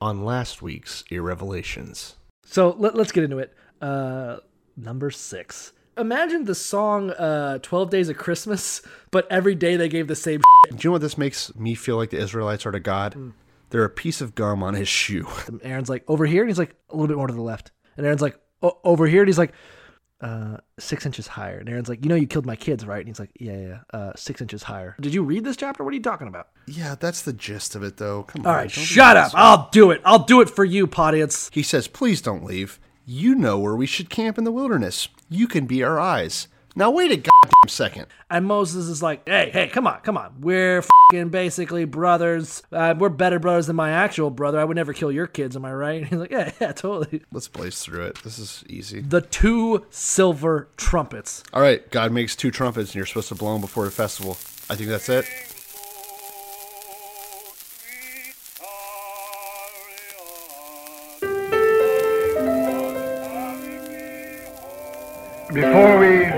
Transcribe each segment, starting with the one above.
on last week's Irrevelations. So let, us get into it. Uh, number six. Imagine the song uh, 12 Days of Christmas, but every day they gave the same Do you know what this makes me feel like the Israelites are to God? Hmm. They're a piece of gum on his shoe. Aaron's like, over here? And he's like, a little bit more to the left. And Aaron's like, over here? And he's like, uh, six inches higher. And Aaron's like, you know, you killed my kids, right? And he's like, yeah, yeah, uh, six inches higher. Did you read this chapter? What are you talking about? yeah, that's the gist of it, though. Come All on. All right, shut up. I'll do it. I'll do it for you, audience. He says, Please don't leave. You know where we should camp in the wilderness. You can be our eyes. Now, wait a goddamn second. And Moses is like, hey, hey, come on, come on. We're fing basically brothers. Uh, we're better brothers than my actual brother. I would never kill your kids, am I right? he's like, yeah, yeah, totally. Let's blaze through it. This is easy. The two silver trumpets. All right, God makes two trumpets and you're supposed to blow them before the festival. I think that's it. Before we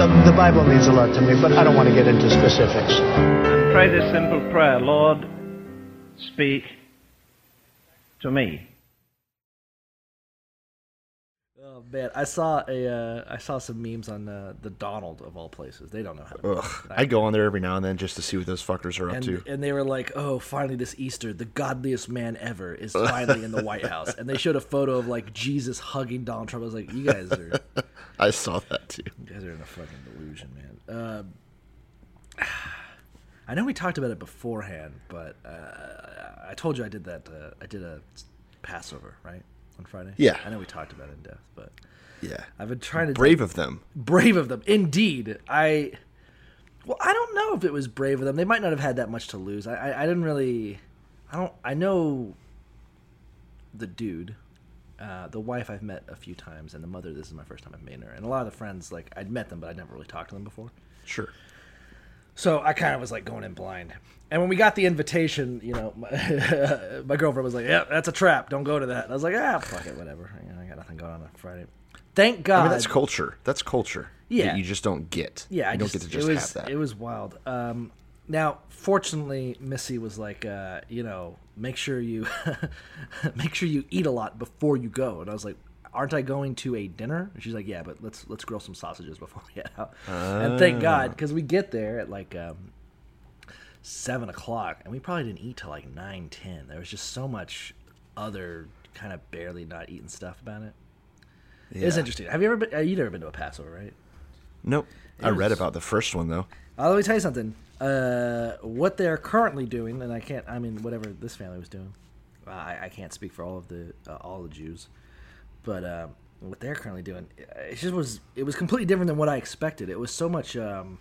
The, the Bible means a lot to me, but I don't want to get into specifics. Pray this simple prayer Lord, speak to me. Man, I saw a uh, I saw some memes on uh, the Donald of all places. They don't know how to. Ugh. I go on there every now and then just to see what those fuckers are up to. and they were like, "Oh, finally this Easter, the godliest man ever is finally in the White House." And they showed a photo of like Jesus hugging Donald Trump. I was like, "You guys are, I saw that too. you guys are in a fucking delusion, man." Um, I know we talked about it beforehand, but uh, I told you I did that. Uh, I did a Passover right on Friday. Yeah. I know we talked about it in depth, but Yeah. I've been trying to Brave of them. brave of them indeed i well i don't know if it was brave of them they might not have had that much to lose i i, I didn't really i don't i know the dude uh, the wife I've met a few times, and the mother. This is my first time I've met her, and a lot of the friends like I'd met them, but I'd never really talked to them before. Sure. So I kind of was like going in blind. And when we got the invitation, you know, my, my girlfriend was like, "Yeah, that's a trap. Don't go to that." And I was like, "Ah, fuck it, whatever. You know, I got nothing going on on Friday." Thank God. I mean, that's culture. That's culture. Yeah. That you just don't get. Yeah, You I don't just, get to just was, have that. It was wild. Um, now, fortunately, Missy was like, uh, you know, make sure you make sure you eat a lot before you go. And I was like, aren't I going to a dinner? And she's like, yeah, but let's let's grill some sausages before we head out. And thank Ah. God, because we get there at like um, seven o'clock, and we probably didn't eat till like nine ten. There was just so much other kind of barely not eating stuff about it. It's interesting. Have you ever been? Uh, you've never been to a Passover, right? Nope. I read about the first one though. Uh, let me tell you something. Uh, what they're currently doing, and I can't. I mean, whatever this family was doing, uh, I, I can't speak for all of the uh, all the Jews, but uh, what they're currently doing, it just was. It was completely different than what I expected. It was so much. Um,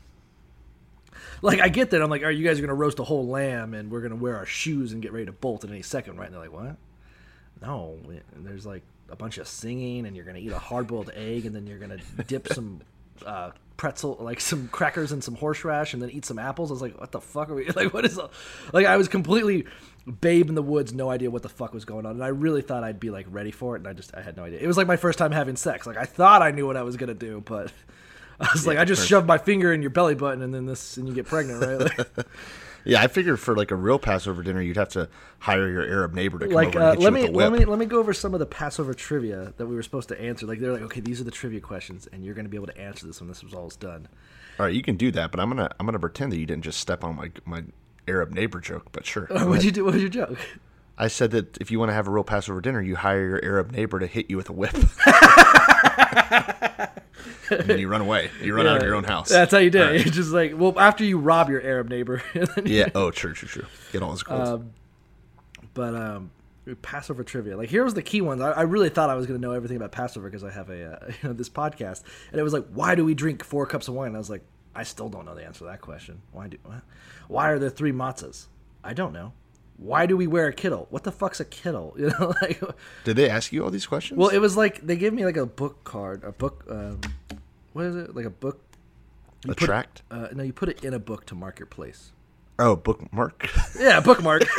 like I get that. I'm like, are you guys are gonna roast a whole lamb and we're gonna wear our shoes and get ready to bolt in any second, right? And they're like, what? No, there's like a bunch of singing, and you're gonna eat a hard boiled egg, and then you're gonna dip some uh, pretzel, like some crackers and some horseradish, and then eat some apples. I was like, what the fuck are we like? What is like? I was completely babe in the woods, no idea what the fuck was going on, and I really thought I'd be like ready for it, and I just I had no idea. It was like my first time having sex. Like I thought I knew what I was gonna do, but. I was like, I just shoved my finger in your belly button, and then this, and you get pregnant, right? Like, Yeah, I figured for like a real Passover dinner, you'd have to hire your Arab neighbor to come like over uh, and hit let you me with a let me let me go over some of the Passover trivia that we were supposed to answer. Like they're like, okay, these are the trivia questions, and you're going to be able to answer this when this was all done. All right, you can do that, but I'm gonna I'm gonna pretend that you didn't just step on my my Arab neighbor joke. But sure, Go What'd ahead. you do? What was your joke? I said that if you want to have a real Passover dinner, you hire your Arab neighbor to hit you with a whip. and then you run away. You run out of your own house. That's how you do All it. right. It's just like, well, after you rob your Arab neighbor. and then you- Yeah. Oh, true, true, true. Get all his clothes. But um, Passover trivia. Like here was the key ones. I, I really thought I was going to know everything about Passover because I have a uh, you know, this podcast, and it was like, why do we drink four cups of wine? And I was like, I still don't know the answer to that question. Why do? What? Why are there three matzahs? I don't know. Why do we wear a kittel? What the fuck's a kittel? You know, like, Did they ask you all these questions? well, it was like they gave me like a book card, a book. Um, what is it? Like a book. a put- tract. Uh, no, you put it in a book to mark your place. Oh, bookmark. Yeah, bookmark.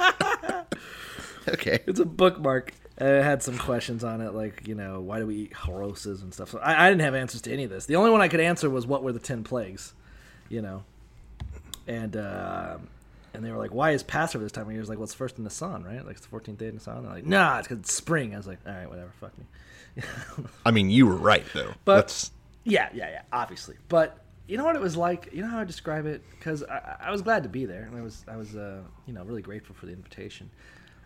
okay. it's a bookmark. Uh, it had some questions on it, like you know, why do we eat charoses and stuff. So I, I didn't have answers to any of this. The only one I could answer was what were the ten plagues, you know, and uh, and they were like, why is Passover this time of year? I was like, well, it's first in the sun, right? Like it's the fourteenth day in the sun. They're like, nah, it's because it's spring. I was like, all right, whatever, fuck me. I mean, you were right though. But- That's Yeah, yeah, yeah, obviously. But you know what it was like? You know how I describe it? Because I, I was glad to be there, and I was, I was, uh, you know, really grateful for the invitation.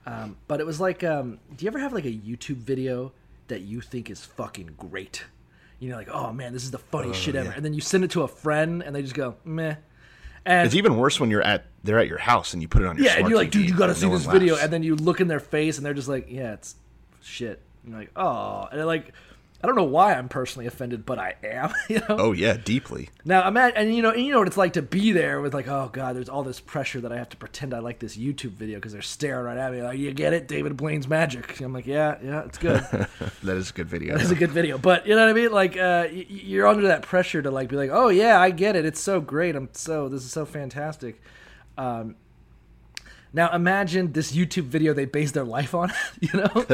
Um, but it was like, um, do you ever have like a YouTube video that you think is fucking great? You know, like, oh man, this is the funniest shit ever, yeah. and then you send it to a friend, and they just go, meh. And it's even worse when you're at they're at your house and you put it on your yeah, and you're like, dude, you got to see no this video, laughs. and then you look in their face, and they're just like, yeah, it's shit. And you're like, oh, and like, I don't know why I'm personally offended, but I am. You know? oh yeah, deeply. Now imagine, and you know, and you know what it's like to be there with like, oh god, there's all this pressure that I have to pretend I like this YouTube video because they're staring right at me. Like, you get it, David Blaine's magic. I'm like, yeah, yeah, it's good. That is a good video. it's a good video, but you know what I mean? Like, uh, you're under that pressure to like be like, oh yeah, I get it. It's so great. I'm so this is so fantastic. Um, now imagine this YouTube video they base their life on, you know,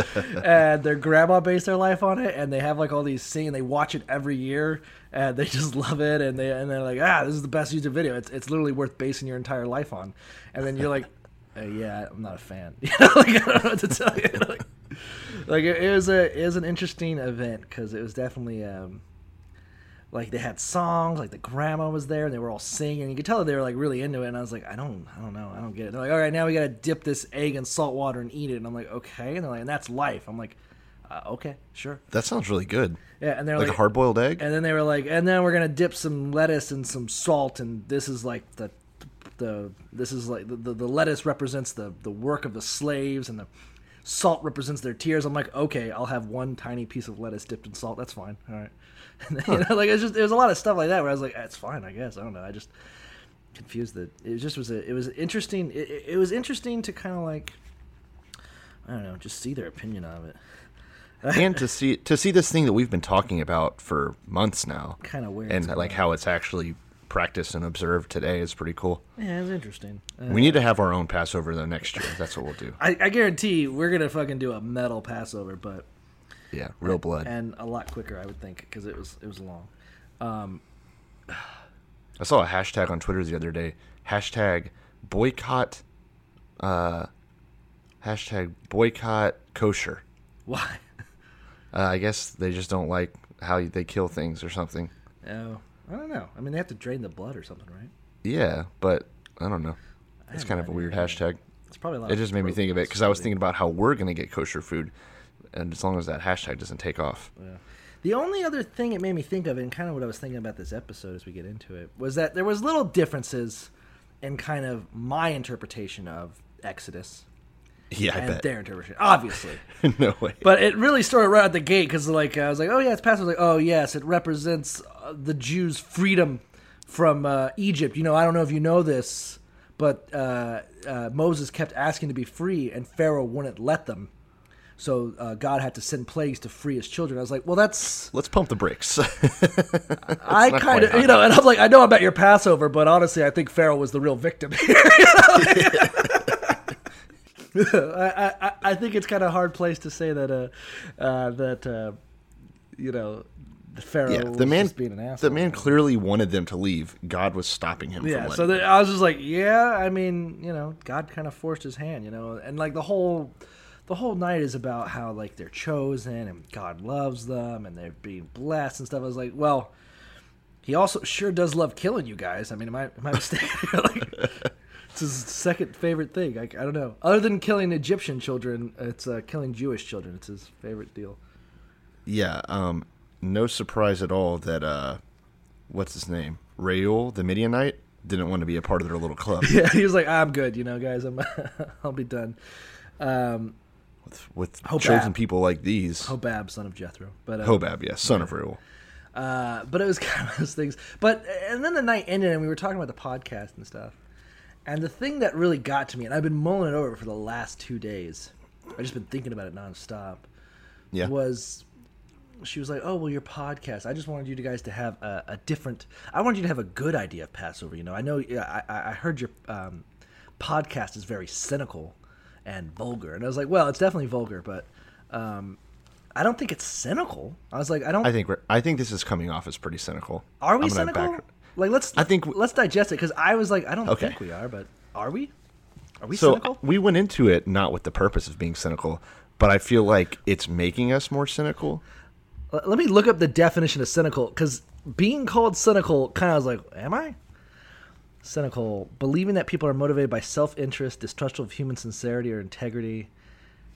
and their grandma based their life on it, and they have like all these scenes. They watch it every year, and they just love it, and they and they're like, ah, this is the best YouTube video. It's it's literally worth basing your entire life on, and then you're like, uh, yeah, I'm not a fan. Like I don't know what to tell you. Like, like it, it was a it was an interesting event because it was definitely um like they had songs like the grandma was there and they were all singing you could tell that they were like really into it and i was like i don't i don't know i don't get it. They're like all right now we gotta dip this egg in salt water and eat it and i'm like okay and they're like and that's life. I'm like uh, okay sure. That sounds really good. yeah and they're Like, like, a hard boiled egg. and then they were like and then we're gonna dip some lettuce and some salt and this is like the the this is like the, the, the lettuce represents the the work of the slaves and the salt represents their tears. I'm like okay i'll have one tiny piece of lettuce dipped in salt that's fine all right you know like it's just there's a lot of stuff like that where i was like that's fine i guess i don't know i just confused that it just was a it was interesting it, it- was interesting to kind of like i don't know just see their opinion of it and to see to see this thing that we've been talking about for months now, Kinda weird and like how it's actually practiced and observed today is pretty cool. yeah it's interesting uh, We need to have our own Passover though next year. That's what we'll do. I, I guarantee we're gonna fucking do a metal Passover, but Yeah, real blood. and a lot quicker, I would think, because it was it was long. Um, I saw a hashtag on Twitter the other day. Hashtag boycott. Uh, hashtag boycott kosher. Why? Uh, I guess they just don't like how they kill things or something. Oh, I don't know. I mean, they have to drain the blood or something, right? Yeah, but I don't know. It's kind of a weird hashtag. It's probably a lot. It just made me think of it because I was thinking about how we're gonna get kosher food, and as long as that hashtag doesn't take off, The only other thing it made me think of, and kind of what I was thinking about this episode as we get into it, was that there was little differences in kind of my interpretation of Exodus yeah, I and bet. their interpretation. Obviously, no way. But it really started right at the gate because, like, I was like, "Oh yeah, it's Passover." Like, "Oh yes, it represents uh, the Jews' freedom from uh, Egypt." You know, I don't know if you know this, but uh, uh, Moses kept asking to be free, and Pharaoh wouldn't let them. So uh, God had to send plagues to free His children. I was like, "Well, that's Let's pump the brakes. I kind of you know." And I'm like, "I know I'm at your Passover, but honestly, I think Pharaoh was the real victim here." I, I, I think it's kind of a hard place to say that uh, uh, that uh, you know the Pharaoh yeah, was the man, just being an asshole. the man clearly wanted them to leave. God was stopping him. yeah. from So that, I was just like, yeah. I mean, you know, God kind of forced His hand, you know, and like the whole the whole night is about how like they're chosen and God loves them and they're being blessed and stuff. I was like, well. He also sure does love killing you guys. I mean, am I am I mistaken? like, it's his second favorite thing. I, I don't know. Other than killing Egyptian children, it's uh, killing Jewish children. It's his favorite deal. Yeah, um, no surprise at all that uh, what's his name, Reuel the Midianite, didn't want to be a part of their little club Yeah, he was like, "I'm good, you know, guys. I'm, I'll be done." Um, with, with Hobab. chosen people like these. Hobab, son of Jethro, but uh, Hobab, yes, son of Reuel. Uh, but it was kind of those things. But and then the night ended, and we were talking about the podcast and stuff. And the thing that really got to me, and I've been mulling it over for the last two days. I've just been thinking about it nonstop. Yeah. Was she was like, "Oh well, your podcast. I just wanted you guys to have a, a different. I wanted you to have a good idea of Passover. You know, I know. I, I I heard your um, podcast is very cynical and vulgar, and I was like, well, it's definitely vulgar, but um, I don't think it's cynical. I was like, I don't. I think we're, I think this is coming off as pretty cynical. are we I'm cynical? back- Like, let's. I think w- let's digest it because I was like, I don't Okay. think we are, but are we? Are we so cynical? we went into it not with the purpose of being cynical, but I feel like it's making us more cynical. Let me look up the definition of cynical because being called cynical kind of was like, am I? Cynical, believing that people are motivated by self interest, distrustful of human sincerity or integrity,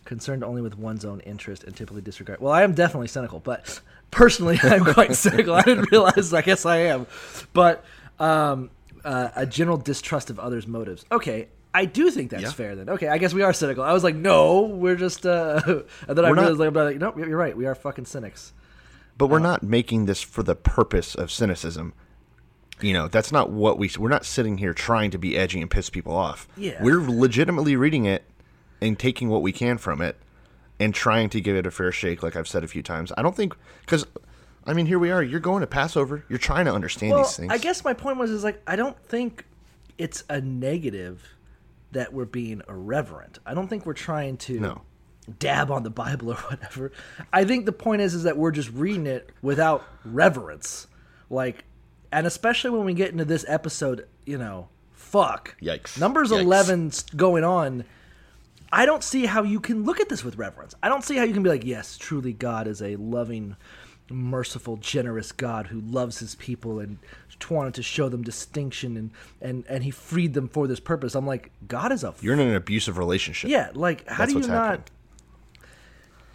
concerned only with one's own interest, and typically disregard. Well, I am definitely cynical, but personally, I'm quite cynical. I didn't realize, I guess I am. But um, uh, a general distrust of others' motives. Okay. I do think that's Yeah. fair then. Okay, I guess we are cynical. I was like, no, we're just, uh, and then I We're not- realized, like, I'm like, no, you're right. We are fucking cynics. But Uh, we're not making this for the purpose of cynicism. You know, that's not what we. We're not sitting here trying to be edgy and piss people off. Yeah. we're legitimately reading it and taking what we can from it and trying to give it a fair shake. Like I've said a few times, I don't think because, I mean, here we are. You're going to Passover. You're trying to understand well, these things. I guess my point was is like I don't think it's a negative that we're being irreverent. I don't think we're trying to No. dab on the Bible or whatever. I think the point is is that we're just reading it without reverence. Like and especially when we get into this episode, you know, fuck. Yikes. Numbers Yikes. 11's going on. I don't see how you can look at this with reverence. I don't see how you can be like, yes, truly God is a loving, merciful, generous God who loves his people and wanted to show them distinction and, and, and he freed them for this purpose. I'm like, God is a You're in an abusive relationship. yeah, like how That's do you what's not happening.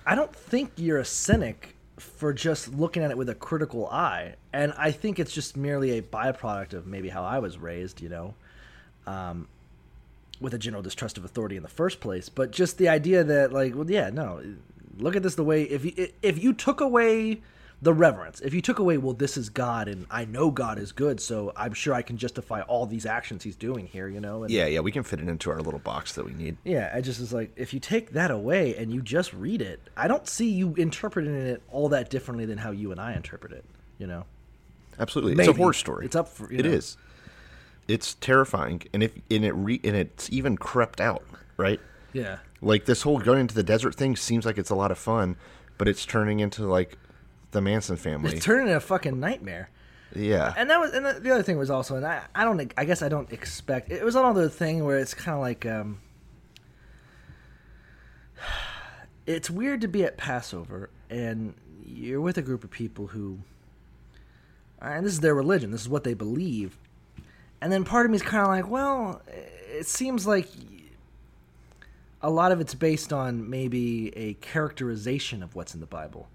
I don't think you're a cynic for just looking at it with a critical eye. And I think it's just merely a byproduct of maybe how I was raised, you know, um, with a general distrust of authority in the first place. But just the idea that, like, well, yeah, no, look at this the way if you if you took away the reverence, if you took away, well, this is God, and I know God is good, so I'm sure I can justify all these actions He's doing here, you know. And, Yeah, yeah, we can fit it into our little box that we need. yeah, I just was like, if you take that away and you just read it, I don't see you interpreting it all that differently than how you and I interpret it. You know, Absolutely, it's a horror story. It's up for- you It know. is. It's terrifying, and if and it re, and it's even crept out, right? yeah, Like this whole going into the desert thing seems like it's a lot of fun, but it's turning into like the Manson family. it's turning into a fucking nightmare. yeah, And that was, and the, the other thing was also, and I, I don't, I guess I don't expect. It was another thing where it's kind of like, um, it's weird to be at Passover and you're with a group of people who, and this is their religion, this is what they believe, and then part of me is kind of like, well, it seems like a lot of it's based on maybe a characterization of what's in the Bible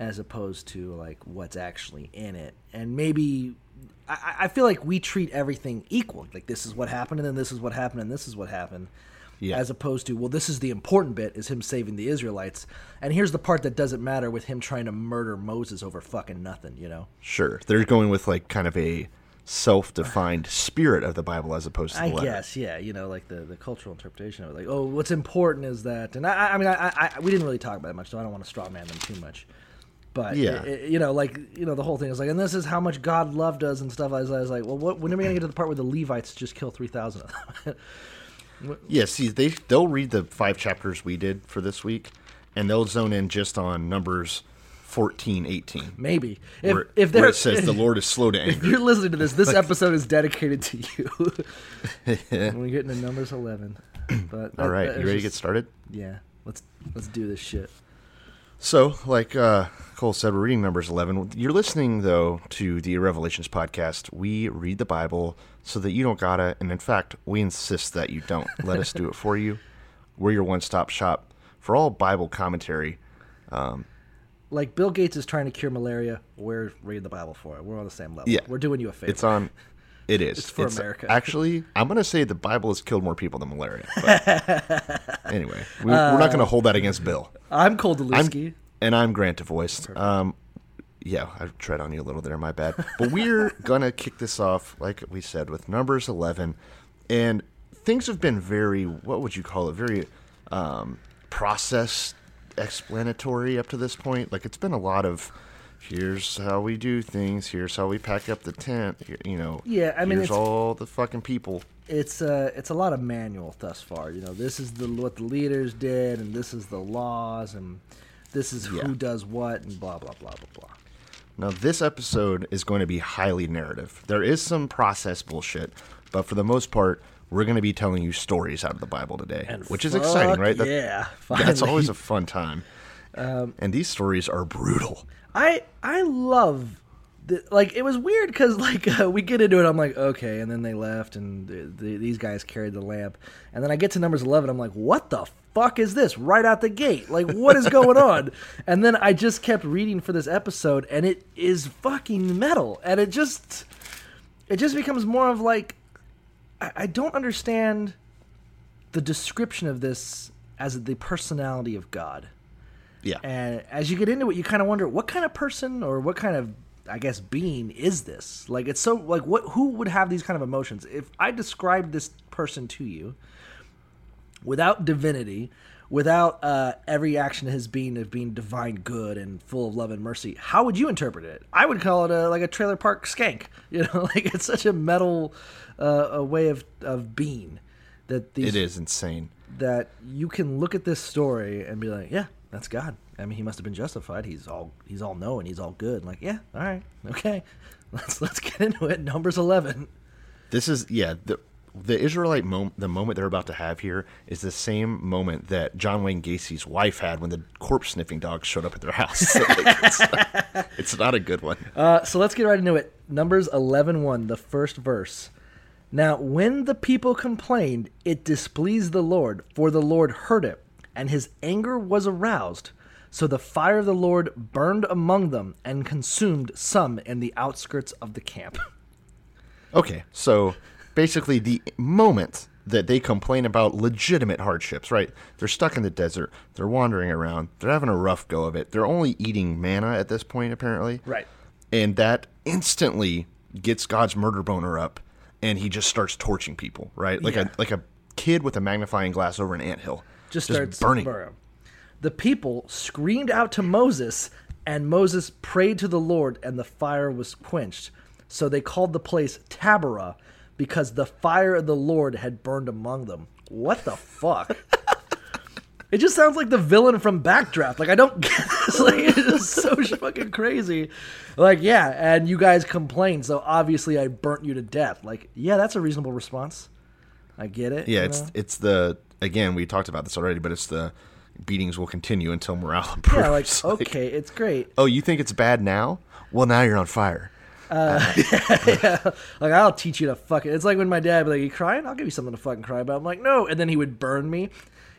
as opposed to like what's actually in it. And maybe I, I feel like we treat everything equal. Like this is what happened, and then this is what happened, and this is what happened. Yeah. As opposed to, well, this is the important bit is him saving the Israelites, and here's the part that doesn't matter with him trying to murder Moses over fucking nothing. You know? sure. They're going with like kind of a self-defined spirit of the Bible as opposed to the I letter. guess, yeah. You know, like the, the cultural interpretation of it. Like, oh, what's important is that, and I, I mean, I, I, we didn't really talk about it much, so I don't want to straw man them too much. But Yeah. i- i- you know, like you know, the whole thing is like, and this is how much God loved us and stuff. I was, I was like, well, what, when are we gonna get to the part where the Levites just kill three thousand of them? Yeah, see, they they'll read the five chapters we did for this week, and they'll zone in just on numbers 14, 18, Maybe if where, if where there it says the Lord is slow to If anger. you're listening to this, this episode is dedicated to you. when we get to numbers eleven, but All that- right, that you ready to get started? Yeah, let's let's do this shit. So, like uh, Cole said, we're reading Numbers 11. You're listening, though, to the Revelations podcast. We read the Bible so that you don't gotta, and in fact, we insist that you don't. Let us do it for you. We're your one stop shop for all Bible commentary. Um, like Bill Gates is trying to cure malaria, we're reading the Bible for it. We're on the same level. Yeah. we're doing you a favor. It's on. It is. It's for America. Actually, I'm going to say the Bible has killed more people than malaria. Anyway, we, we're not going to hold that against Bill. I'm Cole Delusky. And I'm Grant DeVoist. Um, Yeah, I tread on you a little there, my bad. But we're gonna kick this off, like we said, with numbers eleven, and things have been very, what would you call it, very um, process explanatory up to this point. Like it's been a lot of, here's how we do things, here's how we pack up the tent, you know. Yeah, I mean, here's it's- all the fucking people. it's uh it's a lot of manual thus far. You know, this is the what the leaders did, and this is the laws, and this is Yeah. who does what, and blah blah blah blah blah. Now, this episode is going to be highly narrative. There is some process bullshit, but for the most part, we're going to be telling you stories out of the Bible today, And which is exciting, right? That- yeah, that's always a fun time. Um, and these stories are brutal. I I love the, like it was weird because like uh, we get into it I'm like okay and then they left and the, the, these guys carried the lamp. And then I get to numbers 11 I'm like what the fuck is this right out the gate? Like what is going on? And then I just kept reading for this episode and it is fucking metal. And it just it just becomes more of like I, I don't understand the description of this as the personality of God. Yeah. and as you get into it, you kind of wonder what kind of person or what kind of, I guess, being is this? Like, it's so like what? Who would have these kind of emotions? If I described this person to you without divinity, without uh, every action of his being of being divine good and full of love and mercy, how would you interpret it? I would call it a like a trailer park skank. You know, like it's such a metal uh, a way of of being that these it is insane. that you can look at this story and be like, yeah, that's God. I mean, he must have been justified. He's all he's all knowing. He's all good. Like, yeah, all right, okay, let's let's get into it. Numbers eleven. This is yeah the the Israelite moment. The moment they're about to have here is the same moment that John Wayne Gacy's wife had when the corpse sniffing dogs showed up at their house. Like, it's, it's not a good one. Uh, so let's get right into it. Numbers 11 1, the first verse. Now, when the people complained, it displeased the Lord, for the Lord heard it, and his anger was aroused. So the fire of the Lord burned among them and consumed some in the outskirts of the camp. Okay, so basically, the moment that they complain about legitimate hardships, right? They're stuck in the desert, they're wandering around, they're having a rough go of it. They're only eating manna at this point, apparently. Right. And that instantly gets God's murder boner up, and he just starts torching people, right? Like Yeah. a like a kid with a magnifying glass over an anthill, just starts burning. burning. The people screamed out to Moses, and Moses prayed to the Lord, and the fire was quenched. So they called the place Taberah, because the fire of the Lord had burned among them. What the fuck? it just sounds like the villain from Backdraft. Like I don't get this. Like it's just so fucking crazy. Like yeah, and you guys complained, so obviously I burnt you to death. Like yeah, that's a reasonable response. I get it. Yeah, it's know? it's the again we talked about this already, but it's the beatings will continue until morale improves. yeah, like okay, it's great. oh, you think it's bad now? Well, now you're on fire. Yeah, Like I'll teach you to fuck it. It's like when my dad would be like, "You crying? I'll give you something to fucking cry about." I'm like, "No," and then he would burn me.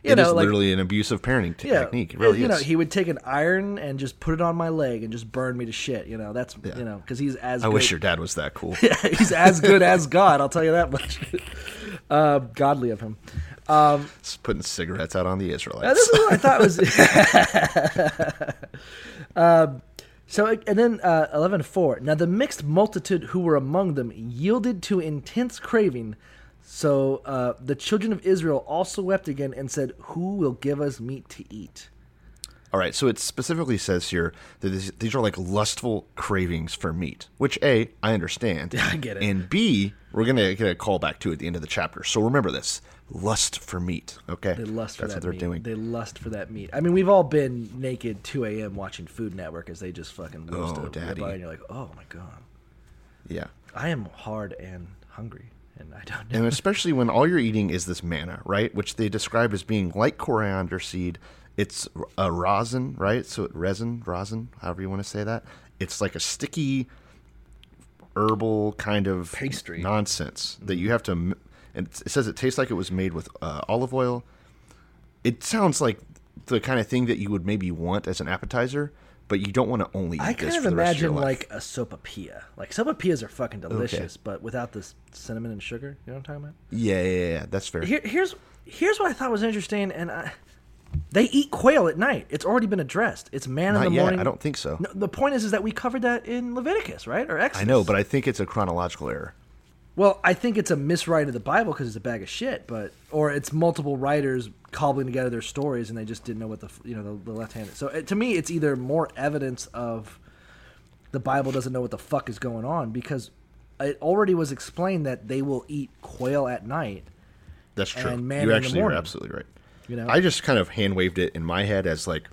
You It is know, like literally an abusive parenting yeah, technique. It really you is. know, he would take an iron and just put it on my leg and just burn me to shit. You know, that's Yeah. you know because he's as I good, wish your dad was that cool. yeah, he's as good as God. I'll tell you that much. uh, godly of him. Just putting cigarettes out on the Israelites. Now, this is what I thought was. um, so and then uh, eleven four. Now the mixed multitude who were among them yielded to intense craving. So uh, the children of Israel also wept again and said, "Who will give us meat to eat?" All right, so it specifically says here that these, these are like lustful cravings for meat, which A, I understand. I get it. And B, we're going to get a call back to at the end of the chapter. So remember this lust for meat, okay? They lust for That's that what they're meat. doing. They lust for that meat. I mean, we've all been naked 2 a.m. watching Food Network as they just fucking roast Oh, a daddy. ribeye, and you're like, "Oh my god, yeah. I am hard and hungry, and I don't know." And especially when all you're eating is this manna, right? Which they describe as being like coriander seed. It's a rosin, right? So resin, rosin, however you want to say that. It's like a sticky herbal kind of Pastry. nonsense that mm-hmm. you have to. And it says it tastes like it was made with uh, olive oil. It sounds like the kind of thing that you would maybe want as an appetizer, but you don't want to only eat I this kind of the of imagine like a sopapilla. Like sopapillas are fucking delicious, but without this cinnamon and sugar. You know what I'm talking about? yeah, yeah, yeah, that's fair. Here, here's here's what I thought was interesting, and I They eat quail at night. It's already been addressed. It's man in the yet. morning. I don't think so. No, the point is, is that we covered that in Leviticus, right? Or Exodus. I know, but I think it's a chronological error. Well, I think it's a miswrite of the Bible because it's a bag of shit, but or it's multiple writers cobbling together their stories and they just didn't know what the you know the, the left hand. So it, to me, it's either more evidence of the Bible doesn't know what the fuck is going on because it already was explained that they will eat quail at night. That's true. And man you actually are absolutely right. You know, I just kind of hand waved it in my head as like,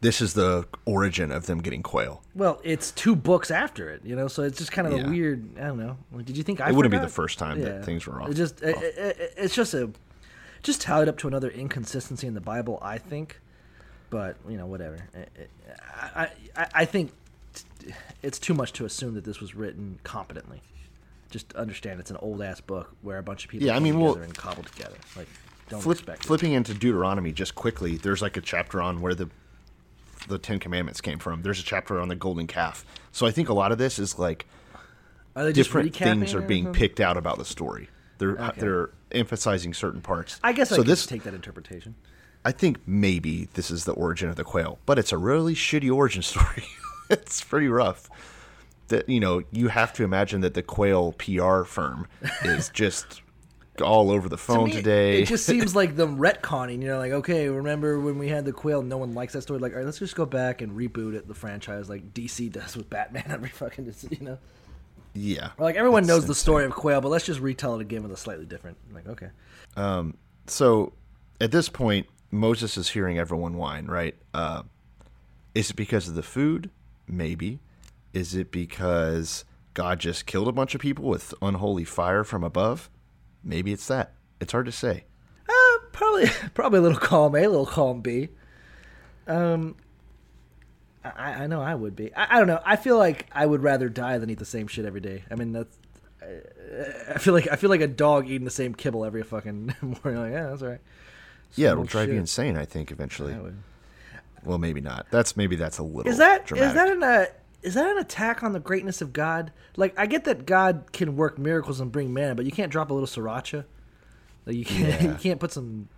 this is the origin of them getting quail. well, it's two books after it, you know, so it's just kind of Yeah. a weird. I don't know. Like, did you think I? It wouldn't be the first time that things were off- It just off. it- it- it's just a just tallied up to another inconsistency in the Bible, I think. But you know, whatever. I I, I think it's too much to assume that this was written competently. Just understand it's an old ass book where a bunch of people Yeah, I mean, well- and cobbled together. Like, don't Flip, expect it. flipping into Deuteronomy just quickly, there's like a chapter on where the the Ten Commandments came from. There's a chapter on the golden calf. So I think a lot of this is like different things are being picked out about the story. They're uh, Okay. they're emphasizing certain parts. I guess so. could This take that interpretation. I think maybe this is the origin of the quail, but it's a really shitty origin story. it's pretty rough. That you know, you have to imagine that the quail PR firm is just all over the To phone me, today. It just seems like them retconning. You know, like okay, remember when we had the quail? No one likes that story. Like, all right, let's just go back and reboot it, the franchise, like DC does with Batman every fucking. You know, yeah, or like everyone knows the story of quail, but let's just retell it again with a slightly different. Like, okay, Um. So at this point, Moses is hearing everyone whine, right? Uh, is it because of the food? Maybe. Is it because God just killed a bunch of people with unholy fire from above? Maybe it's that. It's hard to say. uh, probably probably a little column A, a little column B. Um, I, I know I would be. I, I don't know. I feel like I would rather die than eat the same shit every day. I mean, that's. I, I feel like I feel like a dog eating the same kibble every fucking morning. Like, yeah, that's all right. Yeah, it'll drive you insane. I think eventually. Well, maybe not. That's maybe that's a little. Is that is that an uh, is that an attack on the greatness of God? Like I get that God can work miracles and bring manna, but you can't drop a little sriracha. Like you can't Yeah. you can't put some.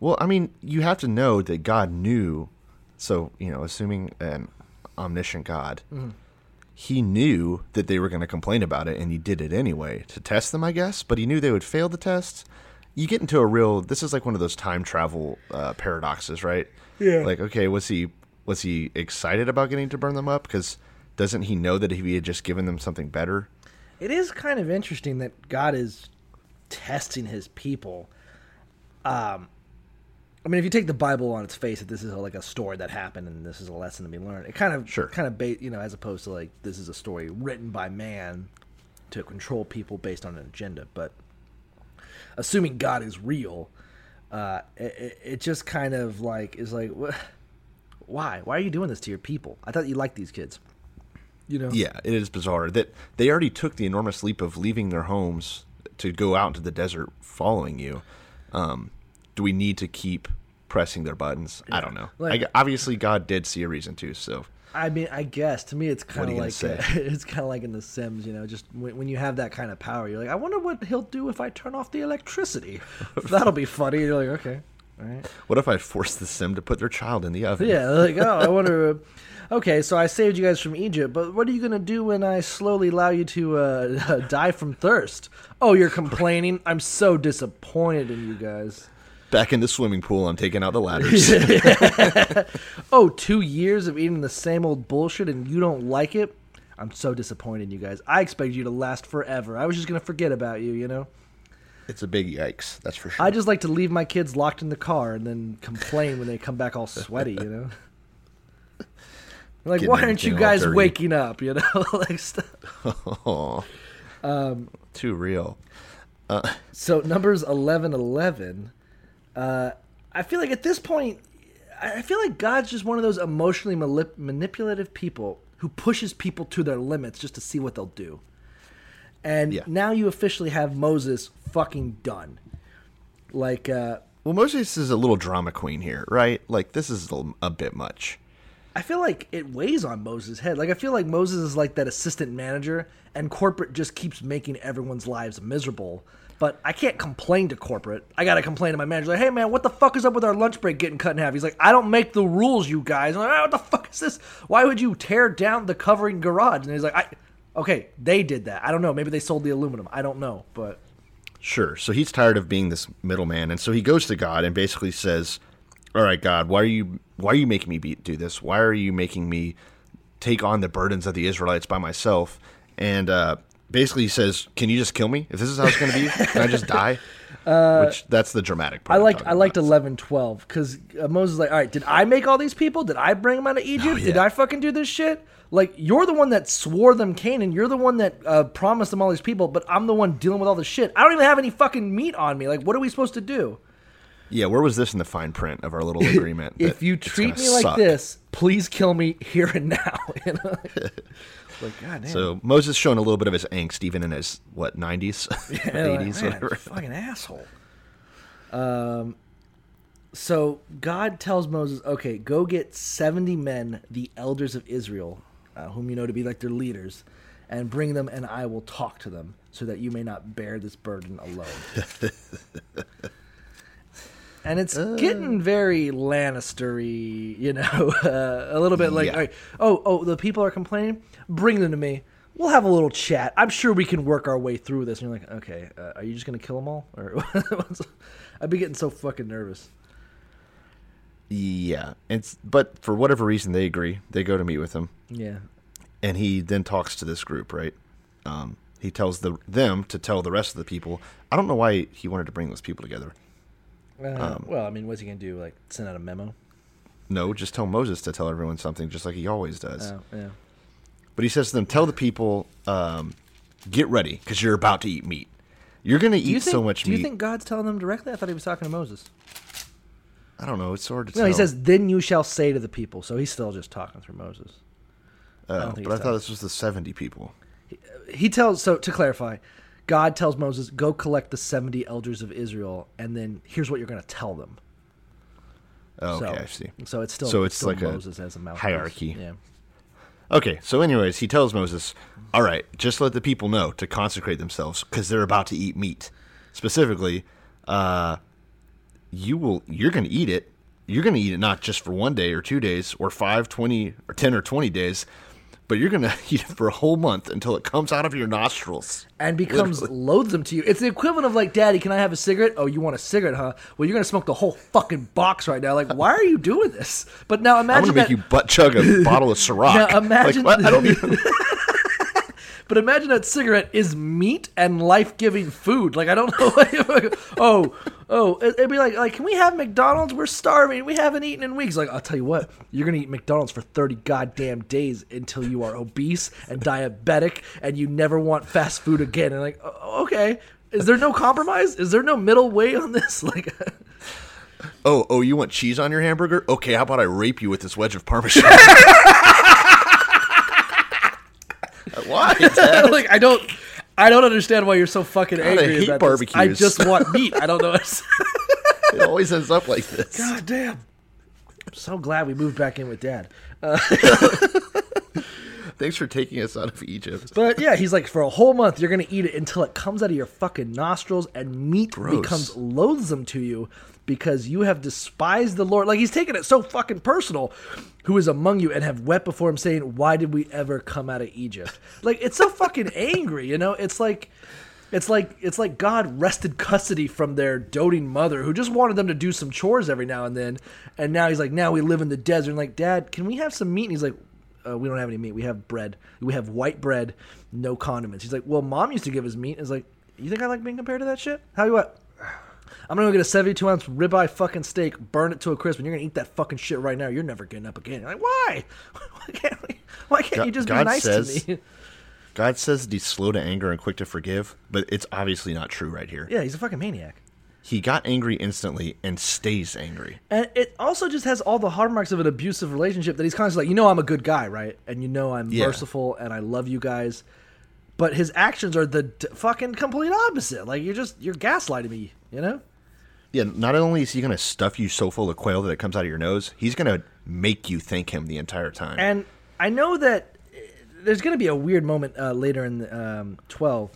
Well, I mean, you have to know that God knew. So, you know, assuming an omniscient God, Mm-hmm. he knew that they were going to complain about it, and he did it anyway to test them, I guess. But he knew they would fail the test. You get into a real. This is like one of those time travel uh, paradoxes, right? Yeah. Like, okay, was he was he excited about getting to burn them up? Because doesn't he know that if he had just given them something better? It is kind of interesting that God is testing His people. Um, I mean, if you take the Bible on its face, that this is like a story that happened and this is a lesson to be learned. It kind of Sure. kind of ba- you know, as opposed to like this is a story written by man to control people based on an agenda. But assuming God is real, uh, it, it, it just kind of like is like, why? Why are you doing this to your people? I thought you liked these kids. You know? Yeah, it is bizarre that they already took the enormous leap of leaving their homes to go out into the desert following you. Um, do we need to keep pressing their buttons? I don't know. Like- I, obviously, God did see a reason to. So I mean, I guess to me, it's kind of like gonna it's kind of like in The Sims, you know. Just when, when you have that kind of power, you're like, I wonder what he'll do if I turn off the electricity. That'll be funny. You're like, okay, all right. what if I force the sim to put their child in the oven? Yeah, like, oh, I wonder. uh, Okay, so I saved you guys from Egypt, but what are you gonna do when I slowly allow you to uh, die from thirst? Oh, you're complaining. I'm so disappointed in you guys. Back in the swimming pool, I'm taking out the ladders. Oh, two years of eating the same old bullshit and you don't like it? I'm so disappointed in you guys. I expected you to last forever. I was just gonna forget about you, you know. It's a big yikes, that's for sure. I just like to leave my kids locked in the car and then complain when they come back all sweaty, you know. Like, Getting why aren't you guys waking up? You know, like stuff. Aw. Um, Too real. So numbers eleven eleven. Uh, I feel like at this point, I I feel like God's just one of those emotionally malip- manipulative people who pushes people to their limits just to see what they'll do. And Yeah. now you officially have Moses fucking done. Like, uh, Well, Moses is a little drama queen here, right? Like this is a, a bit much. I feel like it weighs on Moses' head. Like I feel like Moses is like that assistant manager, and corporate just keeps making everyone's lives miserable But I can't complain to corporate. I gotta complain to my manager. Like, hey man, what the fuck is up with our lunch break getting cut in half? He's like, I don't make the rules, you guys. I'm like, "Ah, what the fuck is this? Why would you tear down the covering garage? And he's like, I, okay, they did that. I don't know. Maybe they sold the aluminum. I don't know. But Sure. So he's tired of being this middleman, and so he goes to God and basically says, "All right, God, why are you why are you making me be, do this? Why are you making me take on the burdens of the Israelites by myself?" And uh, basically, he says, "Can you just kill me? If this is how it's going to be, can I just die?" Which that's the dramatic part. I liked I liked about. eleven twelve because uh, Moses is like, all right, did I make all these people? Did I bring them out of Egypt? Did yeah. I fucking do this shit? Like you're the one that swore them Canaan. You're the one that uh, promised them all these people, but I'm the one dealing with all the shit. I don't even have any fucking meat on me. Like, what are we supposed to do? Yeah, where was this in the fine print of our little agreement? if you treat me like suck? this, please kill me here and now. you know? like, god damn. So Moses showing a little bit of his angst, even in his what nineties, eighties, whatever. Fucking asshole. Um, so God tells Moses, "Okay, go get seventy men, the elders of Israel, uh, whom you know to be like their leaders, and bring them, and I will talk to them, so that you may not bear this burden alone." and it's Uh. getting very Lannistery, you know, uh, a little bit like, Yeah. right, oh, oh, the people are complaining. Bring them to me. We'll have a little chat. I'm sure we can work our way through this. And you're like, okay, uh, are you just gonna kill them all? Or I'd be getting so fucking nervous. Yeah, it's but for whatever reason they agree. They go to meet with him, Yeah, and he then talks to this group. Right, um, he tells the them to tell the rest of the people. I don't know why he wanted to bring those people together. Uh, Um, well, I mean, what's he gonna do? Like send out a memo? No, just tell Moses to tell everyone something, just like he always does. Oh, yeah. But he says to them, "Tell the people, um, get ready, because you're about to eat meat. You're going to Do you eat think? so much do meat. Do you think God's telling them directly? I thought he was talking to Moses. I don't know. It's hard to No, he tell. says, "Then you shall say to the people." So he's still just talking through Moses. Oh, don't think but I he's thought this was the seventy people. he tells so to clarify god tells moses go collect the 70 elders of israel and then here's what you're going to tell them Oh, so, okay, I see. so it's still So it's still like a moses as a mouthpiece. hierarchy. yeah Okay, so anyways, he tells Moses, "All right, just let the people know to consecrate themselves because they're about to eat meat. Specifically, uh, you will you're going to eat it. You're going to eat it not just for one day or two days or five, twenty, or ten or twenty days, but you're going to eat it for a whole month until it comes out of your nostrils. and becomes Literally. loathsome to you it's the equivalent of like daddy can i have a cigarette oh you want a cigarette huh well you're going to smoke the whole fucking box right now like why are you doing this but now imagine I'm going to make you butt chug a bottle of Ciroc. Now imagine- like, what? I don't even. But imagine that cigarette is meat and life giving food. Like I don't know. oh, oh, it- it'd be like, like, can we have McDonald's? We're starving. We haven't eaten in weeks. Like I'll tell you what, you're gonna eat McDonald's for thirty goddamn days until you are obese and diabetic and you never want fast food again. And like, okay, is there no compromise? Is there no middle way on this? Like. Oh, oh, you want cheese on your hamburger? Okay, how about I rape you with this wedge of Parmesan? Why? like I don't, I don't understand why you're so fucking I angry hate about this. I just want meat. I don't know. it always ends up like this. God damn. I'm so glad we moved back in with dad. Uh, Thanks for taking us out of Egypt. But yeah, he's like, for a whole month, you're gonna eat it until it comes out of your fucking nostrils, and meat Gross. becomes loathsome to you because you have despised the Lord. Like he's taking it so fucking personal. Who is among you and have wept before him, saying, "Why did we ever come out of Egypt?" Like it's so fucking angry, you know? It's like. It's like it's like God wrested custody from their doting mother who just wanted them to do some chores every now and then, and now he's like, now we live in the desert. And like, Dad, can we have some meat? And he's like, uh, we don't have any meat. We have bread. We have white bread, no condiments. He's like, well, Mom used to give us meat. It's like, you think I like being compared to that shit? How you what? I'm gonna go get a 72 ounce ribeye fucking steak, burn it to a crisp, and you're gonna eat that fucking shit right now. You're never getting up again. You're like, why? Why can't we? Why can't God- you just God be nice says- to me? God says that he's slow to anger and quick to forgive, but it's obviously not true right here. yeah, he's a fucking maniac. He got angry instantly and stays angry. And it also just has all the hallmarks of an abusive relationship that he's constantly like, you know, I'm a good guy, right? And you know, I'm Yeah. merciful and I love you guys. But his actions are the d- fucking complete opposite. Like you're just you're gaslighting me, you know? Yeah, not only is he going to stuff you so full of quail that it comes out of your nose, he's going to make you thank him the entire time. And I know that uh, there's going to be a weird moment uh, later in the, um, 12,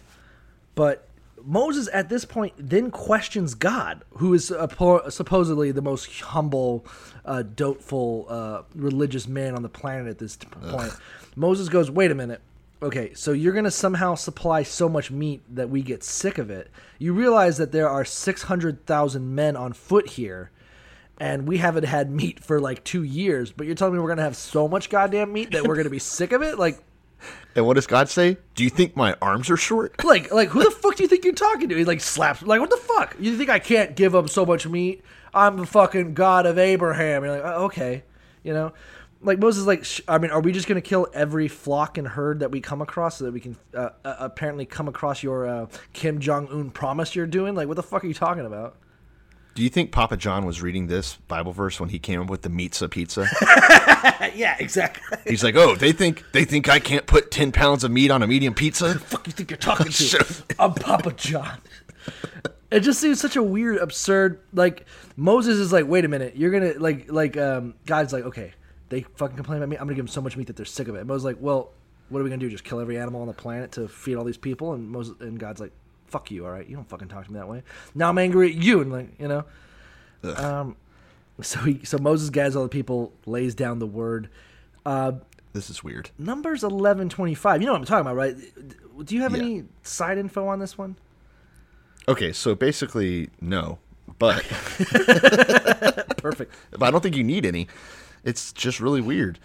but Moses at this point then questions God, who is appo- supposedly the most humble, uh, doteful, uh, religious man on the planet at this t- point. Moses goes, "Wait a minute." Okay, so you're gonna somehow supply so much meat that we get sick of it. You realize that there are six hundred thousand men on foot here, and we haven't had meat for like two years. But you're telling me we're gonna have so much goddamn meat that we're gonna be sick of it? Like, And what does God say? Do you think my arms are short? like, like, who the fuck do you think you're talking to? He like slaps, like, what the fuck? You think I can't give up so much meat? I'm the fucking God of Abraham. You're like, oh, okay, you know, like Moses, is like, sh- I mean, are we just gonna kill every flock and herd that we come across so that we can uh, uh, apparently come across your uh, Kim Jong Un promise you're doing? Like, what the fuck are you talking about? Do you think Papa John was reading this Bible verse when he came up with the pizza pizza? yeah, exactly. He's like, "Oh, they think they think I can't put ten pounds of meat on a medium pizza." fuck you think you're talking to? I'm Papa John. It just seems such a weird, absurd. Like Moses is like, wait a minute, you're gonna like, like, um, God's like, okay, they fucking complain about me. I'm gonna give them so much meat that they're sick of it. And Moses like, well, what are we gonna do? Just kill every animal on the planet to feed all these people? And Moses and God's like, fuck you, all right? You don't fucking talk to me that way. Now I'm angry at you, and like, you know. Um, so he, so Moses gathers all the people, lays down the word. Uh, This is weird. numbers eleven twenty five. You know what I'm talking about, right? Do you have Yeah. any side info on this one? Okay, so basically, no, but Perfect. but I don't think you need any. It's just really weird.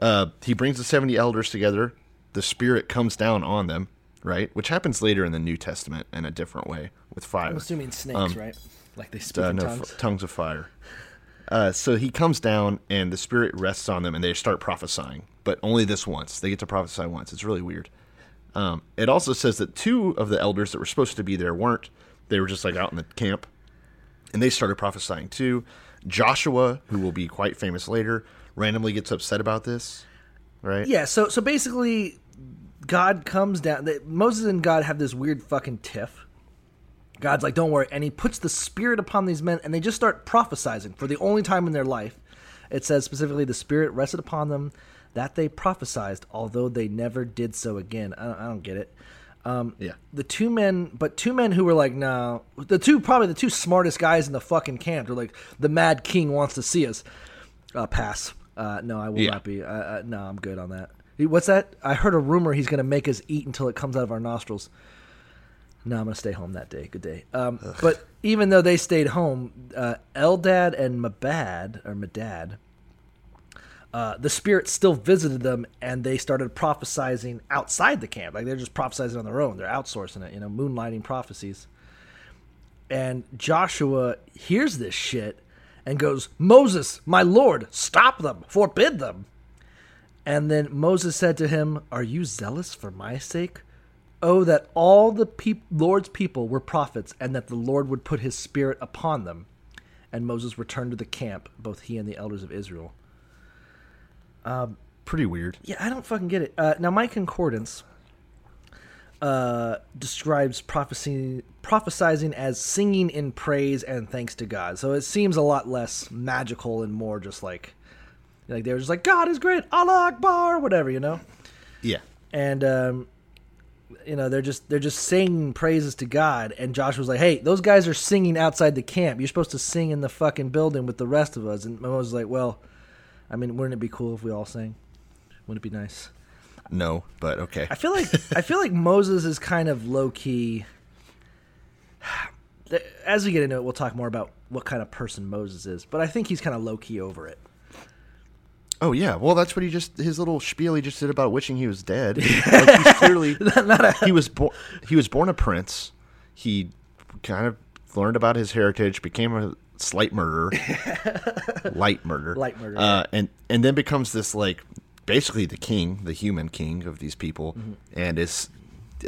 Uh, he brings the seventy elders together. The Spirit comes down on them, right? Which happens later in the New Testament in a different way with fire. I'm assuming snakes, Um, right? Like they speak uh, no, tongues. f- tongues of fire. Uh, so he comes down, and the spirit rests on them, and they start prophesying. But only this once. They get to prophesy once. It's really weird. Um, it also says that two of the elders that were supposed to be there weren't. They were just like out in the camp, and they started prophesying too. Joshua, who will be quite famous later, randomly gets upset about this. Right? Yeah. So so basically, God comes down. They, Moses and God have this weird fucking tiff. God's like, don't worry, and He puts the Spirit upon these men, and they just start prophesizing for the only time in their life. It says specifically, the Spirit rested upon them that they prophesied, although they never did so again. I don't, I don't get it. Um, Yeah. the two men, but two men who were like, no, the two probably the two smartest guys in the fucking camp. They're like, the Mad King wants to see us. Uh, pass. Uh, no, I will Yeah. not be. Uh, uh, no, I'm good on that. What's that? I heard a rumor he's going to make us eat until it comes out of our nostrils. No, I'm going to stay home that day. Good day. Um, but even though they stayed home, uh, Eldad and Mabad or Madad, uh, the spirit still visited them, and they started prophesizing outside the camp. Like they're just prophesizing on their own. They're outsourcing it. You know, moonlighting prophecies. And Joshua hears this shit and goes, Moses, my lord, stop them, forbid them. And then Moses said to him, Are you zealous for my sake? Oh, that all the peop- Lord's people were prophets, and that the Lord would put his spirit upon them. And Moses returned to the camp, both he and the elders of Israel. Pretty weird. Yeah, I don't fucking get it. Uh, now, my concordance uh, describes prophecy, prophesizing as singing in praise and thanks to God. So it seems a lot less magical and more just like, like they were just like, God is great, Allah Akbar, whatever, you know? Yeah. and um, you know they're just they're just singing praises to God. And Josh was like, "Hey, those guys are singing outside the camp. You're supposed to sing in the fucking building with the rest of us." And was like, "Well, I mean, wouldn't it be cool if we all sang? Wouldn't it be nice?" No, but okay. I feel like I feel like Moses is kind of low key. As we get into it, we'll talk more about what kind of person Moses is. But I think he's kind of low key over it. Oh yeah, well that's what he just his little spiel he just did about wishing he was dead. like he's clearly he was born he was born a prince. He kind of learned about his heritage, became a slight murder, light murder, Light murder, uh, and and then becomes this like basically the king, the human king of these people, Mm-hmm. and is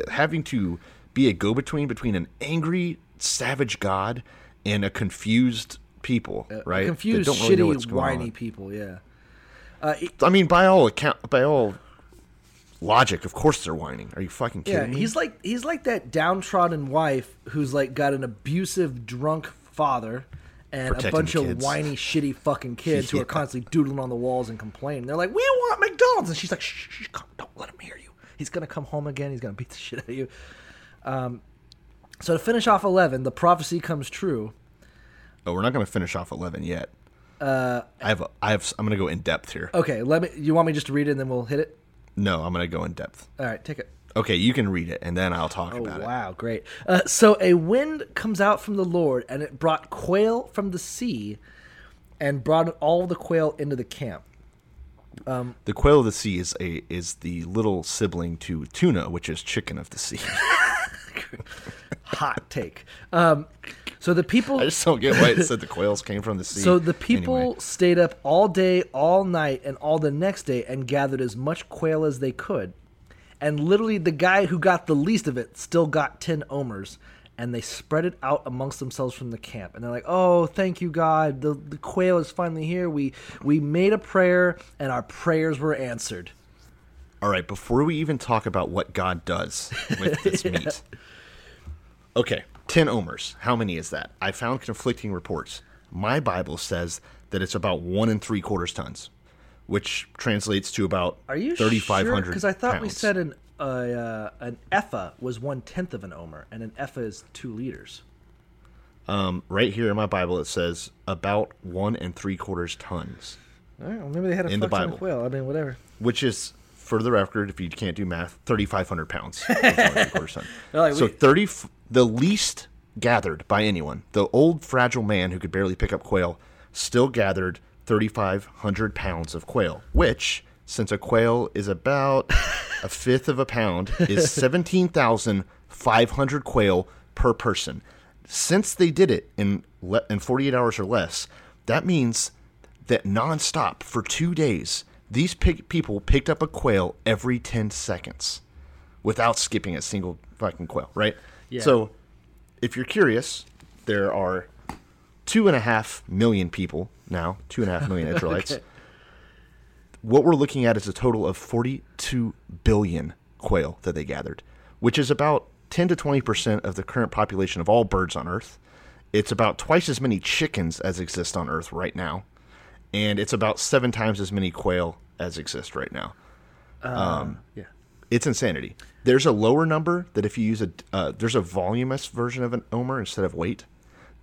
having to be a go between between an angry savage god and a confused people, right? that Confused, don't really know shitty, what's going on. whiny people. Yeah. I mean, by all account, by all logic, of course they're whining. Are you fucking kidding Yeah, me? he's like he's like that downtrodden wife who's like got an abusive drunk father and a bunch of whiny shitty fucking kids who are constantly doodling on the walls and complaining. They're like, "We want McDonald's," and she's like, "Shh, shh, shh, don't let him hear you. He's gonna come home again. He's gonna beat the shit out of you." Um, So to finish off 11, the prophecy comes true. Oh, we're not going to finish off eleven yet. Uh, I have. A, I have. I'm going to go in depth here. Okay, let me. You want me just to read it and then we'll hit it? No, I'm going to go in depth. All right, take it. Okay, you can read it, and then I'll talk Oh, about it. wow, great. Uh, so a wind comes out from the Lord, and it brought quail from the sea and brought all the quail into the camp. The quail of the sea is a is the little sibling to tuna, which is chicken of the sea. Hot take. Um, so the people. I just don't get why it said the quails came from the sea. So the people Anyway, stayed up all day, all night, and all the next day and gathered as much quail as they could. And literally, the guy who got the least of it still got 10 omers. And they spread it out amongst themselves from the camp. And they're like, oh, thank you, God. The, the quail is finally here. We, we made a prayer, and our prayers were answered. all right, before we even talk about what God does with this meat, okay, ten omers. How many is that? I found conflicting reports. My Bible says that it's about one and three quarters tons, which translates to about Are you thirty five hundred. Because I thought we said an, uh, uh, an ephah was one tenth of an omer, and an ephah is two liters. um, right here in my Bible it says about one and three quarters tons. All right, well, maybe they had a In the fuck ton of Bible. quail. I mean, whatever. which is for the record, if you can't do math, thirty five hundred pounds. is one and three quarters ton. Like, so we- thirty, f- the least gathered by anyone, the old fragile man who could barely pick up quail, still gathered thirty five hundred pounds of quail, which, since a quail is about a fifth of a pound, is seventeen thousand five hundred quail per person. Since they did it in le- in forty eight hours or less, that means that nonstop for two days, these pig- people picked up a quail every 10 seconds without skipping a single fucking quail, right? Yeah. So, if you're curious, there are two and a half million people now, two and a half million Israelites. What we're looking at is a total of 42 billion quail that they gathered, which is about 10 to 20% of the current population of all birds on Earth. It's about twice as many chickens as exist on Earth right now, and it's about seven times as many quail as exist right now. Yeah. It's insanity. There's a lower number that if you use a uh, there's a voluminous version of an omer instead of weight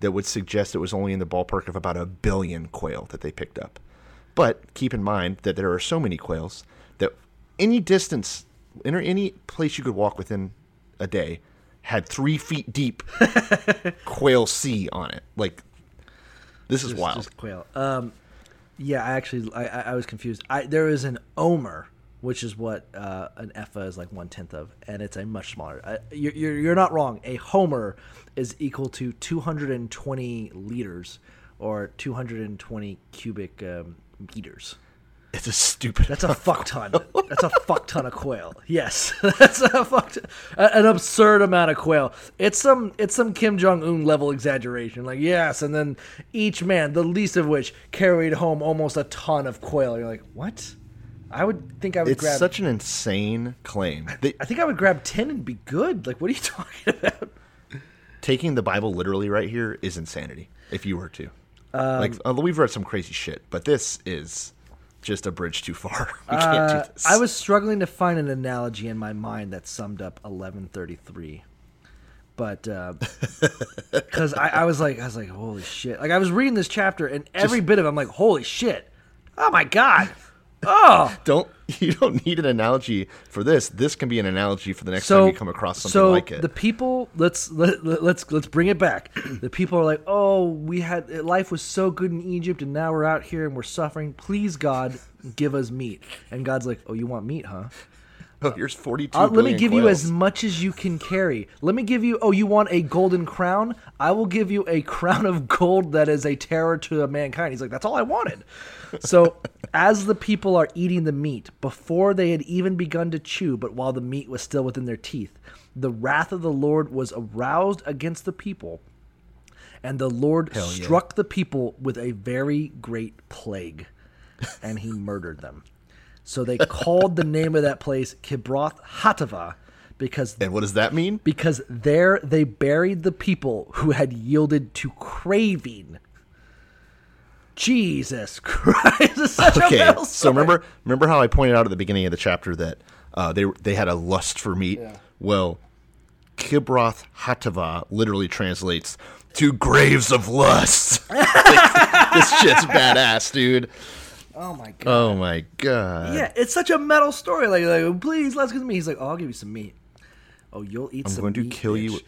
that would suggest it was only in the ballpark of about a billion quail that they picked up. But keep in mind that there are so many quails that any distance, in any place you could walk within a day, had three feet deep quail sea on it. Like this is Just- wild. Just quail. Um, yeah, I actually I, I I was confused. I there is an omer, which is what uh, an ephah is like one tenth of, and it's a much smaller. Uh, you're, you're you're not wrong. A homer is equal to 220 liters or 220 cubic um, meters. It's a stupid. That's a fuck ton. That's a fuck ton of quail. Yes, that's a fuck ton, an absurd amount of quail. It's some it's some Kim Jong Un level exaggeration. Like yes, and then each man, the least of which, carried home almost a ton of quail. You're like, what? I would think I would it's grab. such an insane claim. They, I think I would grab ten and be good. Like, what are you talking about? taking the Bible literally right here is insanity. If you were to, Um, like, uh, we've read some crazy shit, but this is just a bridge too far. We can't Uh, do this. I was struggling to find an analogy in my mind that summed up 1133. But because I, I was like, I was like, holy shit! Like I was reading this chapter, and every bit of it, I'm like, holy shit! Oh my god! Oh, don't you don't need an analogy for this. This can be an analogy for the next so time you come across something so like it. the people let's let, let, let's let's bring it back. the people are like, oh, we had life was so good in Egypt, and now we're out here and we're suffering. Please, God, give us meat. And God's like, oh, you want meat, huh? oh, here's forty-two. Uh, let me give you as much as you can carry. Let me give you. Oh, you want a golden crown? I will give you a crown of gold that is a terror to mankind. He's like, that's all I wanted. So, as the people are eating the meat, before they had even begun to chew, but while the meat was still within their teeth, the wrath of the Lord was aroused against the people, and the Lord yeah. struck the people with a very great plague, and he murdered them. So they called the name of that place Kibroth Hattaavah because And what does that mean? because there they buried the people who had yielded to craving. Jesus Christ! It's such a Okay, so remember remember how I pointed out at the beginning of the chapter that uh, they they had a lust for meat. Well, Kibroth Hattaavah literally translates to graves of lust. Like, this shit's badass, dude. Oh my god. Oh my god. Yeah, it's such a metal story. Like, like please, let's get some meat. He's like, oh, I'll give you some meat. Oh, you'll eat I'm some going to meat, kill you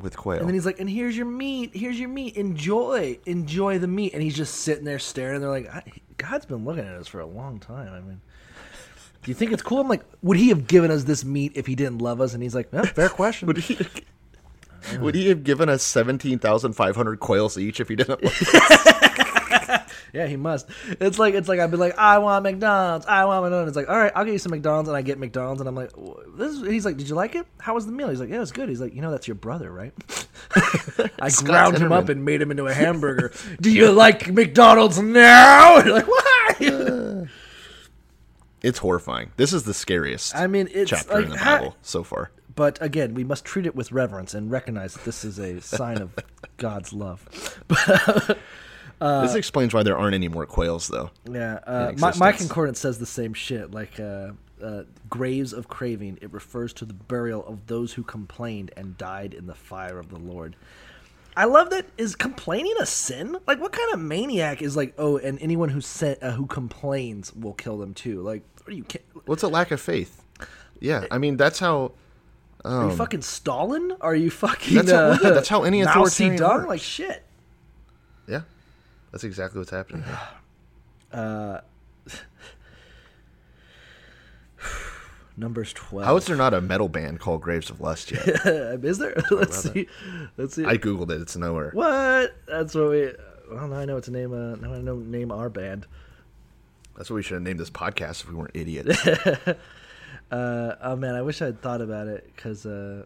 with quail. And then he's like, and here's your meat. Here's your meat. Enjoy. Enjoy the meat. And he's just sitting there staring. They're like, God's been looking at us for a long time. I mean, do you think it's cool? I'm like, would he have given us this meat if he didn't love us? And he's like, "Yeah, fair question. would he would he have given us 17,500 quails each if he didn't? yeah, he must. It's like it's like I'd be like, I want McDonald's. I want McDonald's. It's like, all right, I'll get you some McDonald's, and I get McDonald's, and I'm like, this. Is, he's like, did you like it? How was the meal? He's like, yeah, it was good. He's like, you know, that's your brother, right? I Scott ground him up and made him into a hamburger. Do you like McDonald's now? You're like, why? It's horrifying. This is the scariest I mean, it's chapter like in the how- Bible so far. But again, we must treat it with reverence and recognize that this is a sign of God's love. This explains why there aren't any more quails, though. Yeah, uh, my, my concordance says the same shit. Like uh, uh, graves of craving, it refers to the burial of those who complained and died in the fire of the Lord. I love that. Is complaining a sin? Like, what kind of maniac is like, oh, and anyone who sa- uh, who complains will kill them too? Like, what are you? ki- What's a lack of faith? Yeah, I mean that's how. Are you fucking Stalin? Are you fucking? Um, That's how- uh, yeah, that's how any authoritarian works. Like shit. Yeah, that's exactly what's happening. here. Numbers twelve. How is there not a metal band called Graves of Lust yet? is there? Let's see. Let's see. I googled it. It's nowhere. What? That's what we. Well, now I know what to name. Uh, now I know name our band. That's what we should have named this podcast if we weren't idiots. Uh, oh man, I wish I'd thought about it because uh,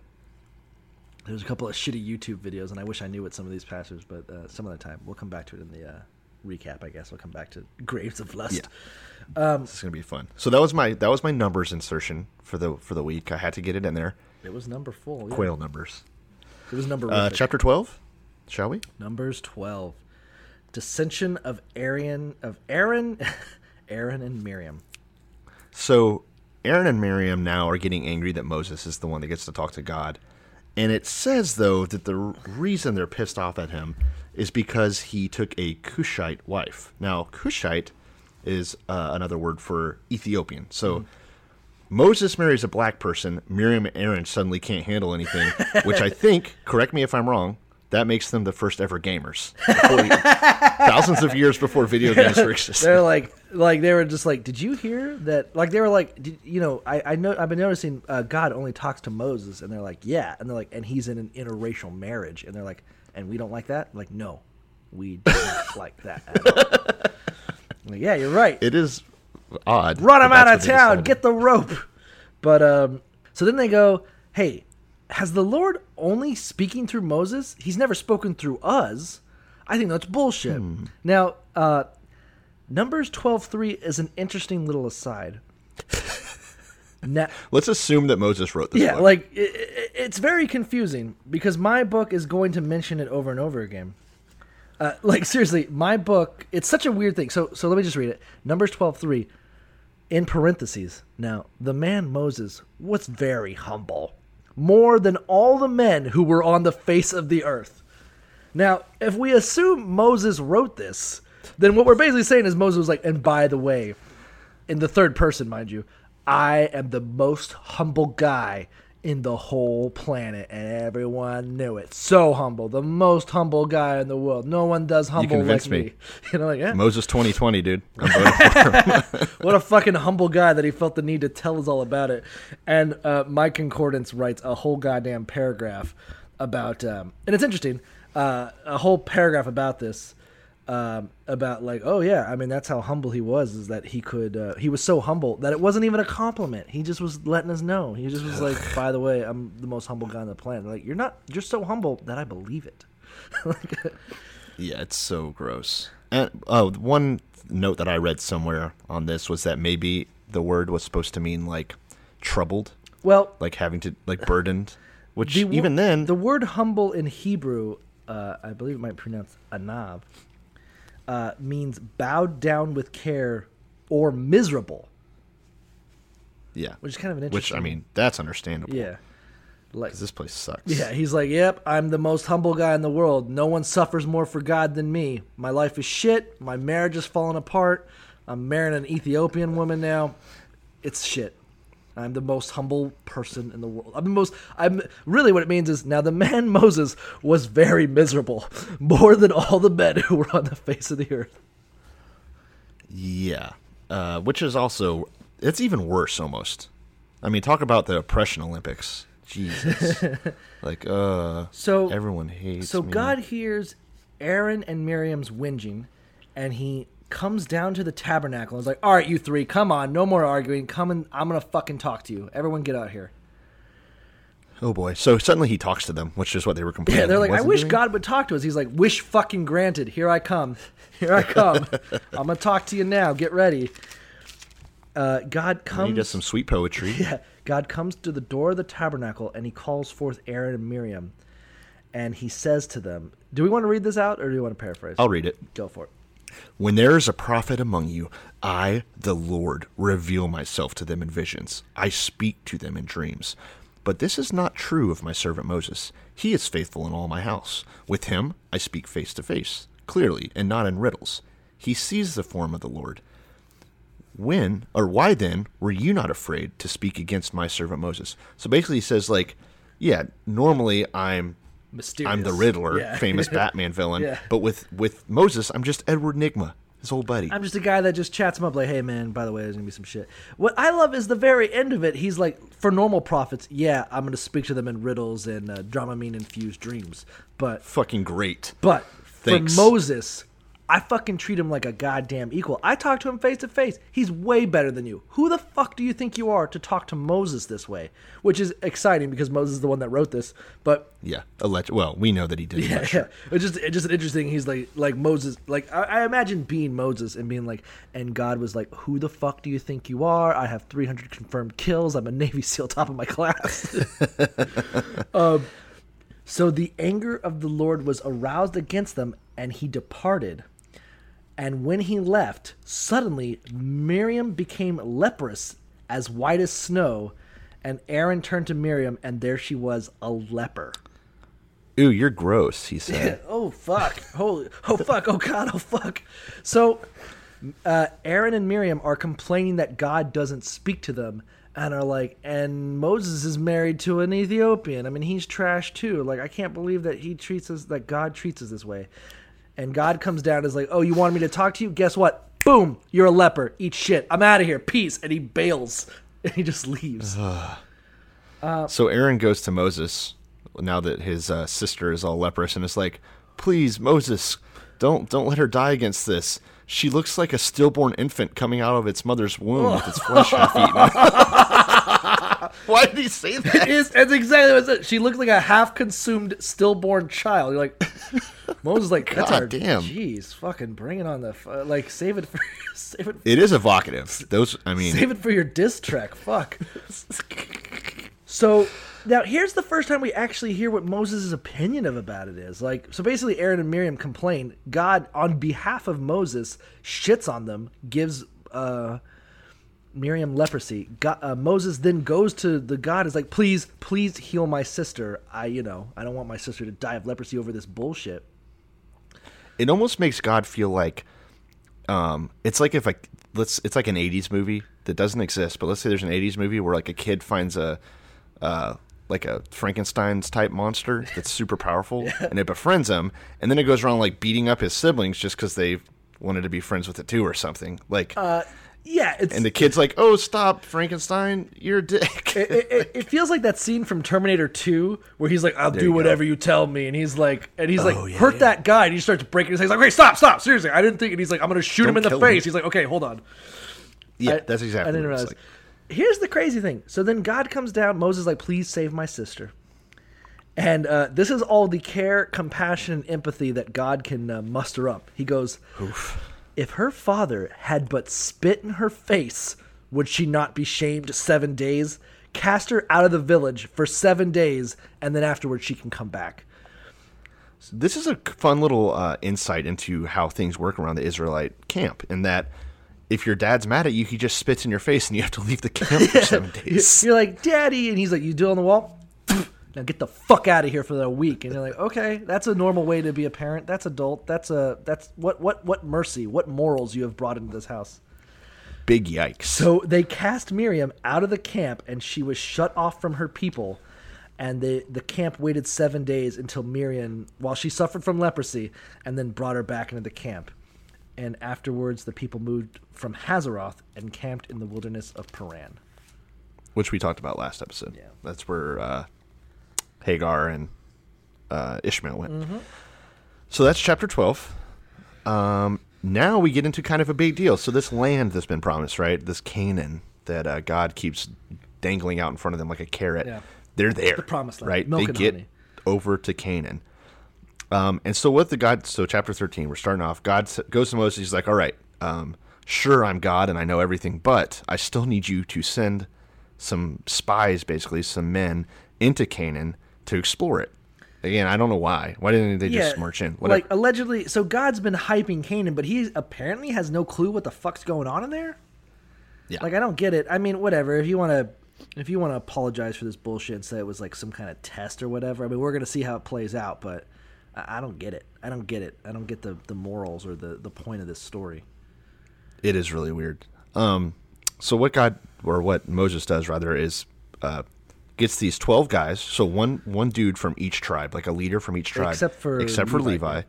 there's a couple of shitty YouTube videos, and I wish I knew what some of these pastors. But uh, some other time, we'll come back to it in the uh, recap. I guess we'll come back to Graves of Lust. this is gonna be fun. So that was my that was my numbers insertion for the for the week. I had to get it in there. It was number full. yeah. Quail numbers. It was number. Uh, chapter twelve. Shall we? Numbers twelve. Dissension of Aaron of Aaron, Aaron and Miriam. So Aaron and Miriam now are getting angry that Moses is the one that gets to talk to God. And it says, though, that the reason they're pissed off at him is because he took a Cushite wife. Now, Cushite is uh, another word for Ethiopian. So Moses marries a black person. Miriam and Aaron suddenly can't handle anything, which I think, correct me if I'm wrong, that makes them the first ever gamers. Thousands of years before video games were existing. They're like, like they were just like, did you hear that? Like they were like, did, you know, I I know I've been noticing uh, God only talks to Moses, and they're like, yeah, and they're like, and he's in an interracial marriage, and they're like, and we don't like that. I'm like, no, we don't like that. At all. Like, yeah, you're right. It is odd. Run him out of town. Get the rope. But um, so then they go, hey, has the Lord only speaking through Moses? He's never spoken through us. I think that's bullshit. Hmm. Now, uh, Numbers twelve three is an interesting little aside. now, Let's assume that Moses wrote this. yeah, book. like i i it's very confusing because my book is going to mention it over and over again. Uh, like seriously, my book it's such a weird thing. So so let me just read it. Numbers twelve three, in parentheses. Now the man Moses was very humble, more than all the men who were on the face of the earth. Now, if we assume Moses wrote this, then what we're basically saying is Moses was like, and by the way, in the third person, mind you, I am the most humble guy in the whole planet, and everyone knew it. So humble, the most humble guy in the world. No one does humble like convinced me. me. You know, like yeah, Moses 2020, dude. I'm voting for him. what a fucking humble guy that he felt the need to tell us all about it. And uh, my concordance writes a whole goddamn paragraph about, um, and it's interesting, uh, a whole paragraph about this. Um, about like, oh yeah, I mean that's how humble he was. Is that he could, uh, he was so humble that it wasn't even a compliment. He just was letting us know. He just was like, by the way, I'm the most humble guy on the planet. Like you're not, you're so humble that I believe it. like, yeah, it's so gross. And oh, one note that I read somewhere on this was that maybe the word was supposed to mean like troubled, well, like having to like burdened. Which The even then, the word humble in Hebrew, uh, I believe it might pronounce anav, uh, means bowed down with care or miserable, yeah, which is kind of an interesting. which. I mean that's understandable. yeah. like this place sucks. yeah, he's like, "Yep, I'm the most humble guy in the world. No one suffers more for God than me. My life is shit. My marriage is falling apart. I'm marrying an Ethiopian woman now. It's shit. I'm the most humble person in the world. I'm the most. I'm really what it means is now the man Moses was very miserable, more than all the men who were on the face of the earth. Yeah. Uh, which is also it's even worse almost. I mean, talk about the oppression Olympics. Jesus. like, uh So everyone hates So me. God hears Aaron and Miriam's whinging, and he comes down to the tabernacle and is like, "All right, you three, come on, no more arguing. Come and I'm gonna fucking talk to you. Everyone, get out here." Oh boy. So suddenly he talks to them, which is what they were complaining. Yeah, they're like, "I wish doing. God would talk to us." He's like, "Wish fucking granted. Here I come. Here I come. I'm gonna talk to you now. Get ready." Uh, God comes He comes. does some sweet poetry. Yeah, God comes to the door of the tabernacle and he calls forth Aaron and Miriam, and he says to them, "Do we want to read this out, or do you want to paraphrase?" I'll read it. Go for it. When there is a prophet among you, I, the Lord, reveal myself to them in visions. I speak to them in dreams. But this is not true of my servant Moses. He is faithful in all my house. With him I speak face to face, clearly, and not in riddles. He sees the form of the Lord. When, or why then, were you not afraid to speak against my servant Moses? So basically, he says, like, yeah, normally I'm Mysterious. I'm the Riddler, Yeah. famous Batman villain. Yeah. But with with Moses, I'm just Edward Nygma, his old buddy. I'm just a guy that just chats him up like, "Hey man, by the way, there's gonna be some shit." What I love is the very end of it. He's like, for normal prophets, yeah, I'm gonna speak to them in riddles and uh, Dramamine infused dreams. But Fucking great. but Thanks. for Moses, I fucking treat him like a goddamn equal. I talk to him face to face. He's way better than you. Who the fuck do you think you are to talk to Moses this way? Which is exciting because Moses is the one that wrote this. But Yeah, alleged. Well, we know that he did. yeah, yeah. It's just it's just interesting. He's like like Moses. Like I, I imagine being Moses and being like, and God was like, "Who the fuck do you think you are? I have 300 confirmed kills. I'm a Navy SEAL, top of my class." um, so the anger of the Lord was aroused against them, and he departed. And when he left, suddenly Miriam became leprous, as white as snow. And Aaron turned to Miriam, and there she was, a leper. Ooh, you're gross. He said. oh fuck! Holy! Oh fuck! Oh god! Oh fuck! So, uh, Aaron and Miriam are complaining that God doesn't speak to them, and are like, and Moses is married to an Ethiopian. I mean, he's trash too. Like, I can't believe that he treats us that God treats us this way. And God comes down and is like, oh, you wanted me to talk to you? Guess what? Boom! You're a leper. Eat shit. I'm out of here. Peace. And he bails. And he just leaves. so Aaron goes to Moses now that his uh, sister is all leprous, and is like, "Please, Moses, don't don't let her die against this. She looks like a stillborn infant coming out of its mother's womb with its flesh half eaten." Why did he say that? It's, it's exactly what it said. She looked like a half-consumed stillborn child. You're like, Moses, like, that's God our damn. Jeez, fucking bring it on the fu- like, save it for save it, It is evocative. Those, I mean, save it for your diss track. Fuck. so now here's the first time we actually hear what Moses' opinion of about it is. Like, so basically, Aaron and Miriam complain. God, on behalf of Moses, shits on them, gives. uh Miriam leprosy. God, uh, Moses then goes to the God is like, please, please heal my sister. I, you know, I don't want my sister to die of leprosy over this bullshit. it almost makes God feel like um it's like if like let's it's like an 80s movie that doesn't exist but let's say there's an 80s movie where like a kid finds a uh like a Frankenstein's type monster that's super powerful and it befriends him and then it goes around like beating up his siblings just cuz they wanted to be friends with it too or something like Yeah, it's and the kid's like oh stop Frankenstein you're a dick it, it, it feels like that scene from Terminator 2 where he's like, I'll do you whatever you tell me. And he's like, and he's like, Oh, yeah, hurt yeah. that guy. And he starts breaking his head. He's like, wait, stop, stop. Seriously, I didn't think. And he's like, I'm going to shoot him in Don't the him. face. He's like, okay, hold on. yeah I- that's exactly I didn't realize. like. Here's the crazy thing. So then God comes down. Moses is like, please save my sister. And uh, this is all the care, compassion, and empathy that God can uh, muster up. He goes, If her father had but spit in her face, would she not be shamed seven days? Cast her out of the village for seven days, and then afterwards she can come back. So This is a fun little uh, insight into how things work around the Israelite camp. In that, if your dad's mad at you, he just spits in your face, and you have to leave the camp for seven days. You're like, Daddy, and he's like, You do it on the wall? Now get the fuck out of here for a week. And you're like, okay, that's a normal way to be a parent. That's adult. That's a that's what what what mercy, what morals you have brought into this house. Big yikes. So they cast Miriam out of the camp, and she was shut off from her people. And the the camp waited seven days until Miriam, while she suffered from leprosy, and then brought her back into the camp. And afterwards, the people moved from Hazeroth and camped in the wilderness of Paran. which we talked about last episode. Yeah. That's where uh, Hagar and uh, Ishmael went. Mm-hmm. So that's chapter 12. Um, now we get into kind of a big deal. So this land that's been promised, right? This Canaan that uh, God keeps dangling out in front of them like a carrot. Yeah. They're there. The promised land. Right? Milk they get honey. over to Canaan. Um, and so what the God, so chapter 13, we're starting off. God goes to Moses. He's like, all right, um, sure, I'm God and I know everything, but I still need you to send some spies, basically, some men into Canaan to explore it. Again, I don't know why. Why didn't they just march in? Whatever. Like allegedly, so God's been hyping Canaan, but he apparently has no clue what the fuck's going on in there. yeah. Like I don't get it. I mean, whatever. If you want to, if you want to apologize for this bullshit and say it was like some kind of test or whatever, I mean, we're gonna see how it plays out. But I, I don't get it. I don't get it. I don't get the the morals or the the point of this story. It is really weird. Um, so what God or what Moses does rather is uh, gets these twelve guys. So one one dude from each tribe, like a leader from each tribe, Except for except for Levi, Levi,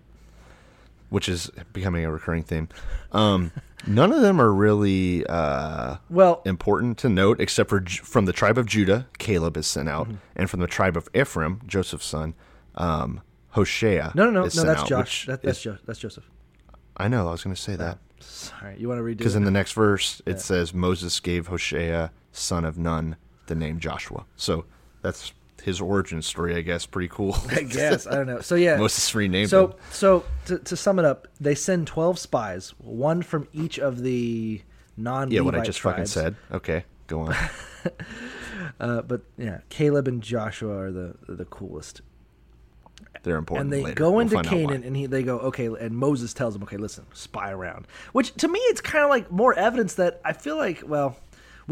which is becoming a recurring theme. Um, none of them are really uh, Well, important to note, except for from the tribe of Judah, Caleb is sent Mm-hmm. out, and from the tribe of Ephraim, Joseph's son, um, Hoshea. no, no, no, no. That's out, Josh. That, that's is- Jo- that's Joseph. I know. I was going to say that. Sorry, you want to redo Because in the next verse, it says Moses gave Hoshea, son of Nun, the name Joshua. So that's his origin story, I guess. Pretty cool. I guess I don't know. So yeah, Moses renamed So him. so to, to sum it up, they send twelve spies, one from each of the non. Yeah, what I just fucking said. Okay, go on. Uh, but yeah, Caleb and Joshua are the the coolest. They're important. and they later. go We'll into why. Canaan, and he they go okay, and Moses tells them, okay, listen, spy around. Which to me, it's kind of like more evidence that I feel like, well,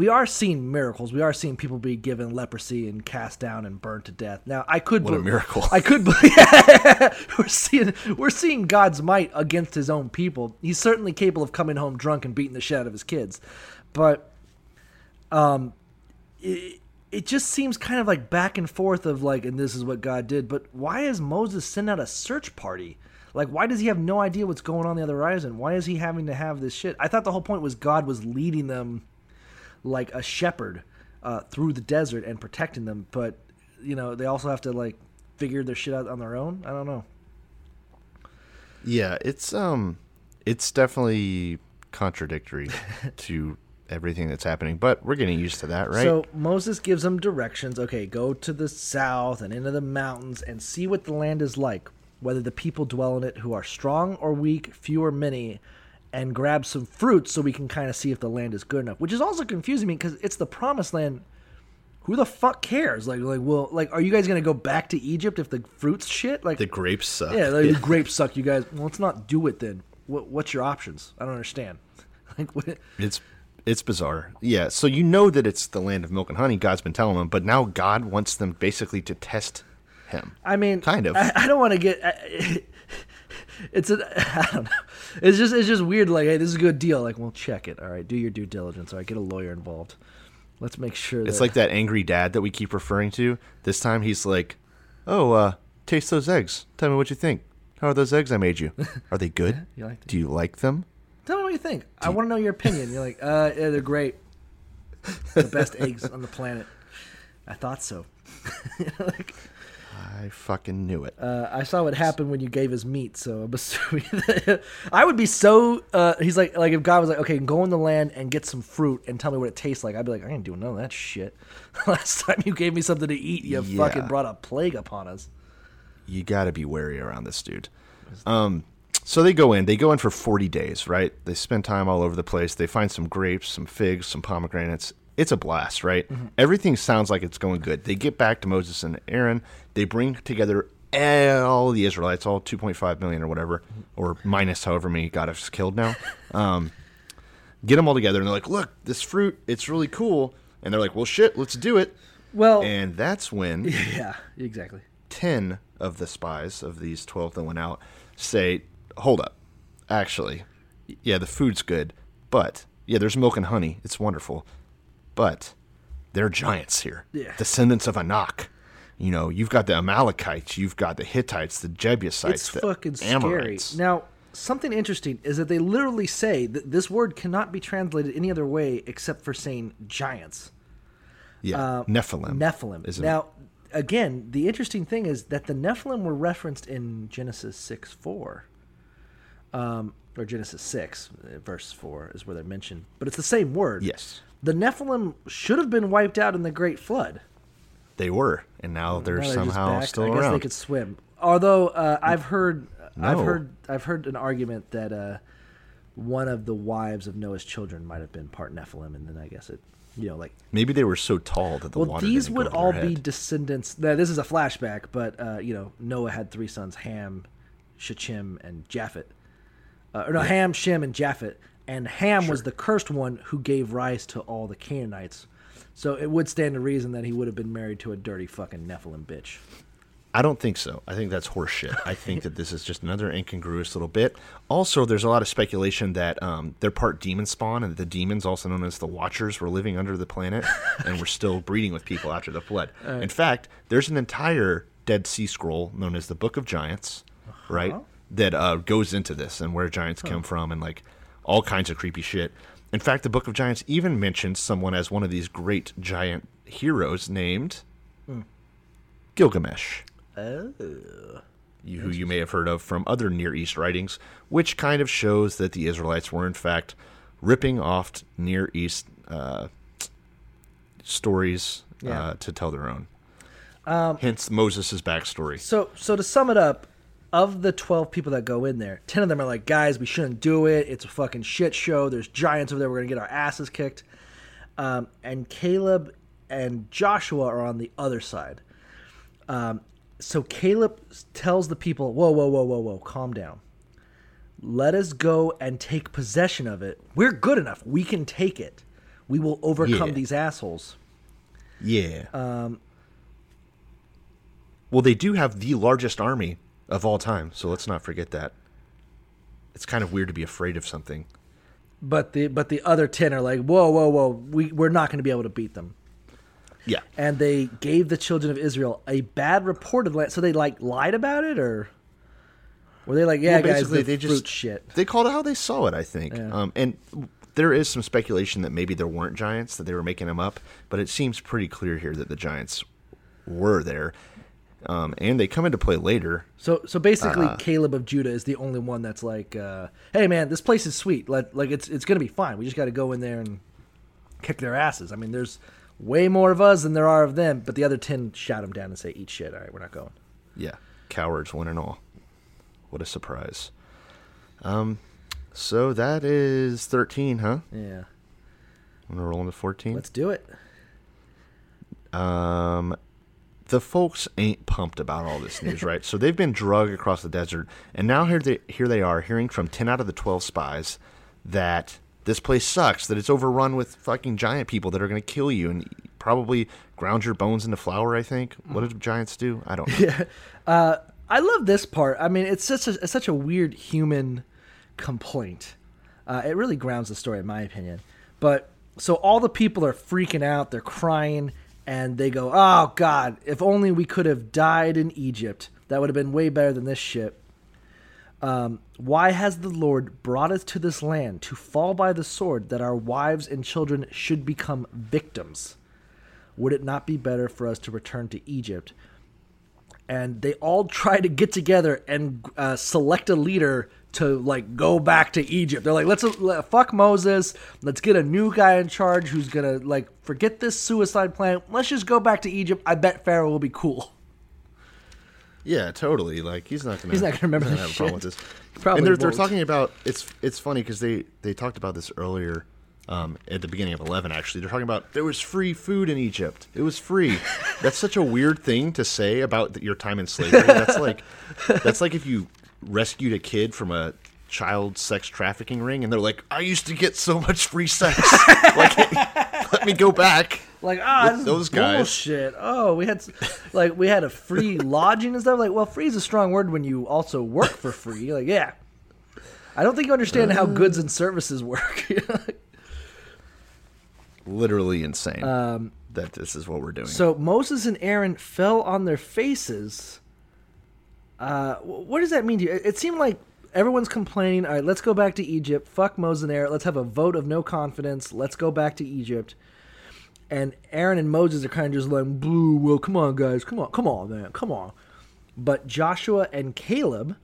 we are seeing miracles. We are seeing people be given leprosy and cast down and burned to death. Now, I could What a miracle. I could believe we're seeing we're seeing God's might against His own people. He's certainly capable of coming home drunk and beating the shit out of his kids, but um, it, it just seems kind of like back and forth of like, and this is what God did. But why is Moses send out a search party? Like, why does he have no idea what's going on the other horizon? Why is he having to have this shit? I thought the whole point was God was leading them like a shepherd uh, through the desert and protecting them. But you know, they also have to like figure their shit out on their own. I don't know. Yeah, it's um, it's definitely contradictory to everything that's happening, but we're getting used to that, right? So Moses gives them directions. Okay, go to the south and into the mountains and see what the land is like, whether the people dwell in it who are strong or weak, few or many, and grab some fruit so we can kind of see if the land is good enough. Which is also confusing me because it's the promised land. Who the fuck cares? Like, like, well, like, are you guys gonna go back to Egypt if the fruit's shit? Like, the grapes suck. yeah, like, the grapes suck. You guys, well, let's not do it then. What, what's your options? I don't understand. Like, what? It's it's bizarre. Yeah, so you know that it's the land of milk and honey. God's been telling them, but now God wants them basically to test him. I mean, Kind of. I, I don't want to get. I, it's a. I don't know. It's just. It's just weird. Like, hey, this is a good deal. Like, well, check it. All right, do your due diligence. All right, get a lawyer involved. Let's make sure. It's that, like that angry dad that we keep referring to. This time he's like, "Oh, uh, taste those eggs. Tell me what you think. How are those eggs I made you? Are they good? You like? Do you like them? Tell me what you think. I want to know your opinion. You're like, uh, yeah, they're great. the best eggs on the planet. I thought so. like, I fucking knew it. uh, I saw what happened when you gave his meat, so I'm assuming that I would be so. Uh, he's like, like if God was like, okay, go in the land and get some fruit and tell me what it tastes like, I'd be like, I ain't doing none of that shit. Last time you gave me something to eat, you Yeah. fucking brought a plague upon us. you got to be wary around this dude. Um, so they go in. They go in for 40 days, right? They spend time all over the place. They find some grapes, some figs, some pomegranates. It's a blast, right? Everything sounds like it's going good. They get back to Moses and Aaron. They bring together all the Israelites, all 2.5 million or whatever, or minus however many God has killed now. Um, get them all together, and they're like, "Look, this fruit, it's really cool." And they're like, "Well, shit, let's do it." Well, And that's when yeah, exactly. 10 of the spies of these 12 that went out say, hold up. Actually, yeah, the food's good, but yeah, there's milk and honey. It's wonderful. But they're giants here. Yeah. Descendants of Anak. You know, you've got the Amalekites, you've got the Hittites, the Jebusites, It's the fucking scary. Now, something interesting is that they literally say that this word cannot be translated any other way except for saying giants. yeah, Nephilim. Nephilim. Isn't now, again, the interesting thing is that the Nephilim were referenced in Genesis 6 4. Um, or Genesis 6, uh, verse 4 is where they're mentioned. But it's the same word. Yes, The Nephilim should have been wiped out in the Great Flood. they were, and now they're Now they're somehow still I guess around. they could swim. Although uh, I've heard, I've heard, I've heard an argument that uh, one of the wives of Noah's children might have been part Nephilim, and then I guess it, you know, like Maybe they were so tall that the well, water. these would all be descendants. Now, this is a flashback, but uh, you know, Noah had three sons: Ham, Shechem, and Japhet. Uh, or no, Ham, Shem, and Japhet. And Ham was the cursed one who gave rise to all the Canaanites. So it would stand to reason that he would have been married to a dirty fucking Nephilim bitch. I don't think so. I think that's horseshit. I think that this is just another incongruous little bit. Also, there's a lot of speculation that um, they're part demon spawn, and that the demons, also known as the Watchers, were living under the planet and were still breeding with people after the flood. In fact, there's an entire Dead Sea Scroll known as the Book of Giants, right? That uh, goes into this and where giants come from and like all kinds of creepy shit. In fact, the Book of Giants even mentions someone as one of these great giant heroes named Gilgamesh you, who you may have heard of from other Near East writings, which kind of shows that the Israelites were in fact ripping off Near East uh, stories Yeah. uh, to tell their own. Hence Moses' backstory. So, so to sum it up, of the twelve people that go in there, ten of them are like, "Guys, we shouldn't do it. It's a fucking shit show. There's giants over there. We're gonna get our asses kicked." Um, and Caleb and Joshua are on the other side. Um, so Caleb tells the people, "Whoa, whoa, whoa, whoa, whoa, calm down. Let us go and take possession of it. We're good enough. We can take it. We will overcome Yeah. these assholes." Yeah. Um, well, they do have the largest army of all time, so let's not forget that. It's kind of weird to be afraid of something. But the but the other ten are like, "Whoa, whoa, whoa. We we're not going to be able to beat them." Yeah. and they gave the children of Israel a bad report of the land. So they like lied about it, or were they like, yeah, Well, guys, the fruit shit? They called it how they saw it, I think. Um, and there is some speculation that maybe there weren't giants, that they were making them up, but it seems pretty clear here that the giants were there. Um, and they come into play later. So so basically, Uh-huh. Caleb of Judah is the only one that's like, uh, hey man, this place is sweet. Like like it's it's gonna be fine. We just got to go in there and kick their asses. I mean, there's way more of us than there are of them. But the other ten shout them down and say, eat shit. All right, we're not going. Yeah, cowards, one and all. What a surprise. Um, so that is 13, huh? Yeah, I'm to roll into 14. let's do it. um, the folks ain't pumped about all this news, right? So they've been drugged across the desert, and now here they here they are hearing from ten out of the twelve spies that this place sucks, that it's overrun with fucking giant people that are going to kill you and probably ground your bones into flour. I think. What did giants do? I don't. know. I love this part. I mean, it's such a it's such a weird human complaint. Uh, it really grounds the story, in my opinion. But so all the people are freaking out, they're crying, and they go, "Oh God, if only we could have died in Egypt. That would have been way better than this shit." Um, why has the Lord brought us to this land to fall by the sword, that our wives and children should become victims? Would it not be better for us to return to Egypt? and they all try to get together and uh, select a leader to like go back to Egypt. They're like, let's uh, fuck Moses. Let's get a new guy in charge who's gonna like forget this suicide plan. Let's just go back to Egypt. I bet Pharaoh will be cool. Yeah, totally. Like he's not gonna. He's not gonna remember have a problem with this. Probably and they're, they're talking about it's. It's funny because they they talked about this earlier. Um, at the beginning of eleven, actually, they're talking about there was free food in Egypt. It was free. that's such a weird thing to say about your time in slavery. That's like that's like if you rescued a kid from a child sex trafficking ring, and they're like, "I used to get so much free sex. like, let me go back." Like ah, this those guys. bullshit. Oh, we had like we had a free lodging and stuff. Like, well, free is a strong word when you also work for free. Like, yeah, I don't think you understand how goods and services work. Literally insane that this is what we're doing. Um, so Moses and Aaron fell on their faces. Uh, what does that mean to you? It seemed like everyone's complaining. All right, let's go back to Egypt. Fuck Moses and Aaron. Let's have a vote of no confidence. Let's go back to Egypt. And Aaron and Moses are kind of just like, "Boo! Well, come on, guys, come on, come on, man, come on." But Joshua and Caleb,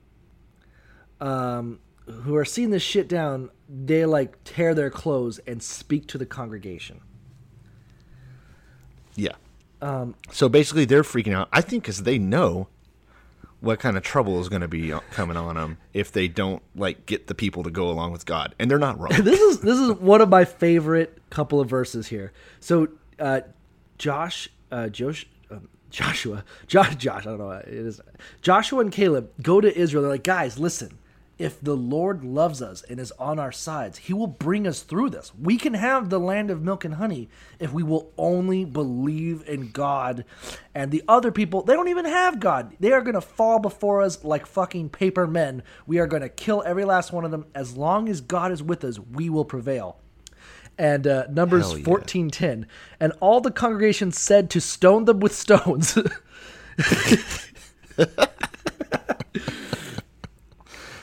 um, who are seeing this shit down, they like tear their clothes and speak to the congregation. Yeah. Um, so basically, they're freaking out. I think because they know what kind of trouble is going to be coming on them if they don't like get the people to go along with God, and they're not wrong. this is this is one of my favorite couple of verses here. So, uh, Josh, uh, Josh, um, Joshua, Josh, Josh, I don't know. It is Joshua and Caleb go to Israel. They're like, guys, listen. If the Lord loves us and is on our sides, He will bring us through this. We can have the land of milk and honey if we will only believe in God. And the other people, they don't even have God. They are going to fall before us like fucking paper men. We are going to kill every last one of them. As long as God is with us, we will prevail and uh, Numbers yeah. fourteen ten, and all the congregation said to stone them with stones.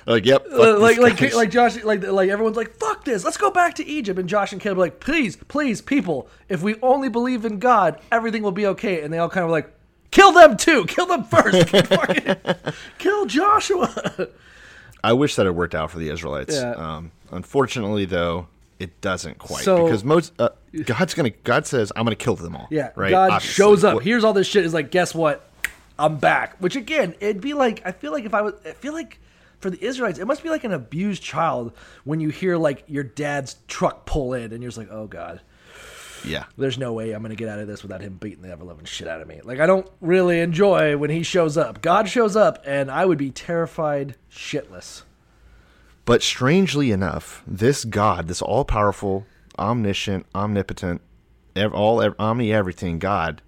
like, yep, like like guys. like Josh like like everyone's like fuck this let's go back to Egypt and Josh and Caleb are like please please people if we only believe in God everything will be okay and they all kind of like kill them too kill them first kill Joshua I wish that it worked out for the Israelites. Yeah. Um, unfortunately, though, it doesn't quite So- because most uh, God's gonna. God says, "I'm gonna kill them all." yeah right. God Obviously. shows up What- here's all this shit is like guess what I'm back which again it'd be like I feel like if I was I feel like for the Israelites it must be like an abused child when you hear like your dad's truck pull in and you're just like oh God Yeah. there's no way I'm gonna get out of this without him beating the ever loving shit out of me. Like I don't really enjoy when he shows up. God shows up, and I would be terrified shitless. But strangely enough, this God, this all powerful, omniscient, omnipotent, all omni everything God,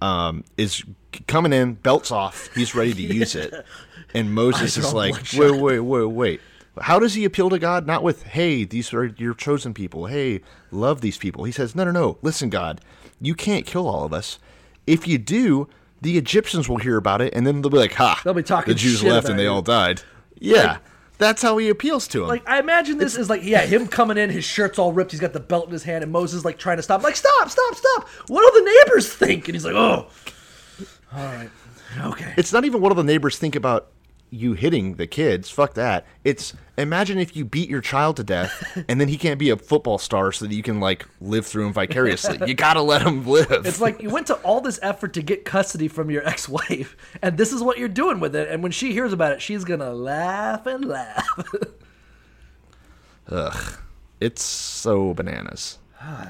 um, is coming in, belts off. He's ready to use it, and Moses is like. "Wait, wait, wait, wait." How does he appeal to God? Not with, "Hey, these are your chosen people. Hey, love these people." He says, "No, no, no. Listen, God, you can't kill all of us. If you do." The Egyptians will hear about it, and then they'll be like, "Ha!" They'll be talking The Jews left, and they you. all died. Yeah, that's how he appeals to them. Like I imagine this is like yeah, him coming in, his shirt's all ripped, he's got the belt in his hand, and Moses like trying to stop, like stop, stop, stop. What do the neighbors think? And he's like, oh, all right, okay. It's not even what do the neighbors think about you hitting the kids. Fuck that. It's imagine if you beat your child to death and then he can't be a football star so that you can like live through him vicariously. you gotta let him live. It's like you went to all this effort to get custody from your ex-wife, and this is what you're doing with it. And when she hears about it, she's gonna laugh and laugh. Ugh. It's so bananas.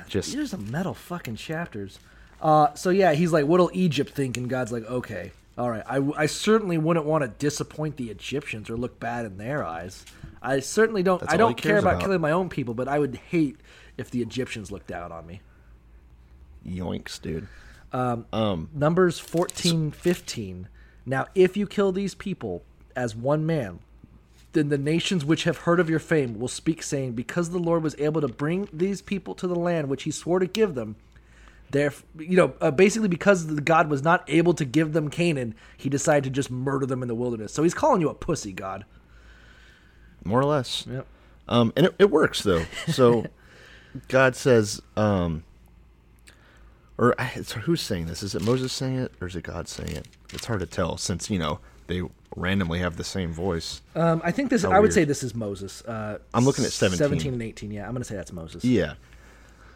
Just These are some metal fucking chapters. Uh, so yeah, he's like, "What'll Egypt think?" And God's like, "Okay, all right. I, I certainly wouldn't want to disappoint the Egyptians or look bad in their eyes. I certainly don't. That's I don't care about, about. killing my own people, but I would hate if the Egyptians looked down on me." yoinks, dude. Um, um, numbers fourteen fifteen. Now, if you kill these people as one man, then the nations which have heard of your fame will speak, saying, Because the Lord was able to bring these people to the land which he swore to give them, there, you know, uh, basically because the God was not able to give them Canaan, he decided to just murder them in the wilderness. So he's calling you a pussy, God. More or less. Yep. Um, and it, it works though. So God says, um, or it's, who's saying this? Is it Moses saying it, or is it God saying it? It's hard to tell since you know they randomly have the same voice. Um, I think this. How I would say this is Moses. Uh, I'm looking at 17. 17 and 18. Yeah, I'm going to say that's Moses. Yeah.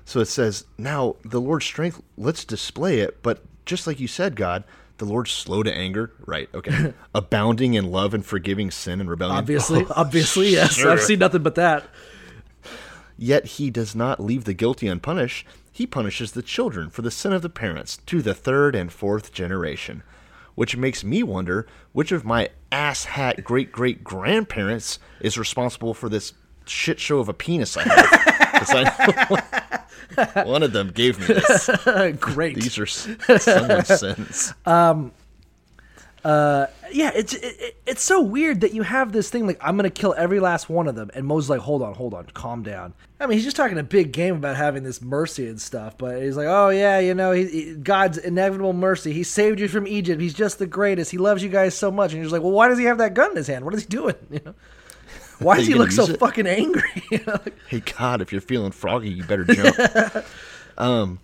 So it says, now the Lord's strength, let's display it. But just like you said, God, the Lord's slow to anger. Right. Okay. Abounding in love and forgiving sin and rebellion. Obviously, oh, obviously, yes. sure. I've seen nothing but that. Yet he does not leave the guilty unpunished. He punishes the children for the sin of the parents to the third and fourth generation. Which makes me wonder which of my asshat great great grandparents is responsible for this shit show of a penis I have. 'Cause I know- One of them gave me this. Great. These are s- someone's sins. Um, uh, yeah, it's it, it- it's so weird that you have this thing like I'm gonna kill every last one of them, and Moses like, hold on, hold on, calm down. I mean, he's just talking a big game about having this mercy and stuff, but he's like, oh yeah, you know, he, he- God's inevitable mercy. He saved you from Egypt. He's just the greatest. He loves you guys so much, and you're just like, well, why does he have that gun in his hand? What is he doing? You know, why does he look so it? fucking angry? You know, like- Hey God, if you're feeling froggy, you better jump. um,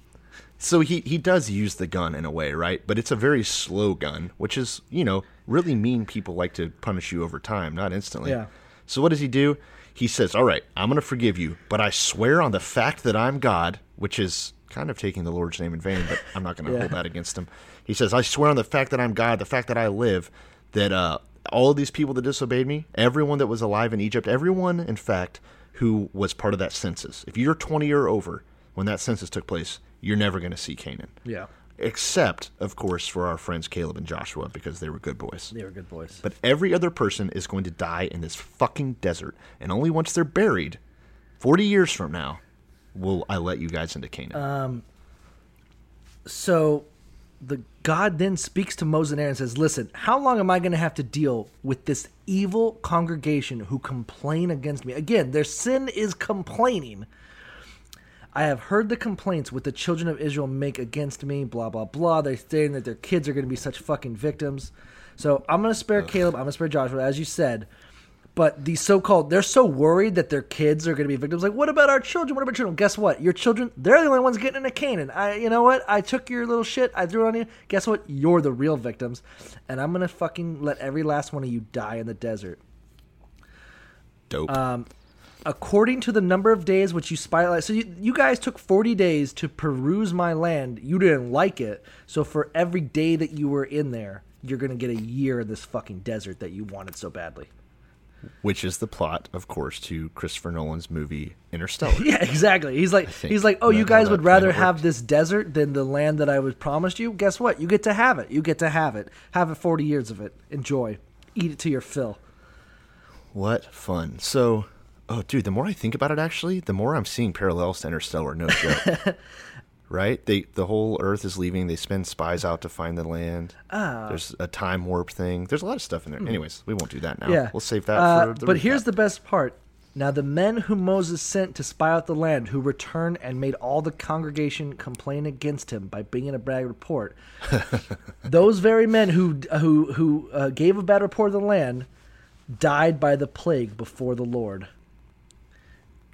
so he he does use the gun in a way, right? But it's a very slow gun, which is you know really mean. People like to punish you over time, not instantly. Yeah. So what does he do? He says, "All right, I'm going to forgive you, but I swear on the fact that I'm God," which is kind of taking the Lord's name in vain, but I'm not going to Yeah. hold that against him. He says, "I swear on the fact that I'm God, the fact that I live, that uh, all of these people that disobeyed me, everyone that was alive in Egypt, everyone, in fact, who was part of that census. If you're 20 or over when that census took place, you're never going to see Canaan." yeah, Except, of course, for our friends Caleb and Joshua because they were good boys. they were good boys. But every other person is going to die in this fucking desert, and only once they're buried, forty years from now, will I let you guys into Canaan. Um, so the God then speaks to Moses and Aaron and says, Listen, how long am I going to have to deal with this evil congregation who complain against me? Again, their sin is complaining. I have heard the complaints which the children of Israel make against me, blah, blah, blah. They're saying that their kids are going to be such fucking victims. So I'm going to spare Caleb. I'm going to spare Joshua, as you said. But these so-called, they're so worried that their kids are going to be victims. Like, what about our children? What about children? Guess what? Your children, they're the only ones getting in into Canaan. I, you know what? I took your little shit. I threw it on you. Guess what? You're the real victims, and I'm gonna fucking let every last one of you die in the desert. Dope. um, According to the number of days which you spy, like, so you, you guys took 40 days to peruse my land. You didn't like it, so for every day that you were in there, you're gonna get a year in this fucking desert that you wanted so badly. Which is the plot, of course, to Christopher Nolan's movie Interstellar. Yeah, exactly. He's like, he's like, oh, you guys would rather have this desert than the land that I was promised you. Guess what? You get to have it. You get to have it. Have it forty years of it. Enjoy. Eat it to your fill. What fun. So, oh, dude, the more I think about it, actually, the more I'm seeing parallels to Interstellar. No joke. right? They the whole Earth is leaving. They send spies out to find the land. There's a time warp thing. There's a lot of stuff in there. Anyways, we won't do that now. Ah. Yeah, we'll save that Uh, for the. but here's the best part. Now the men whom Moses sent to spy out the land, who returned and made all the congregation complain against him by bringing a bad report, those very men who who who uh, gave a bad report of the land, died by the plague before the Lord.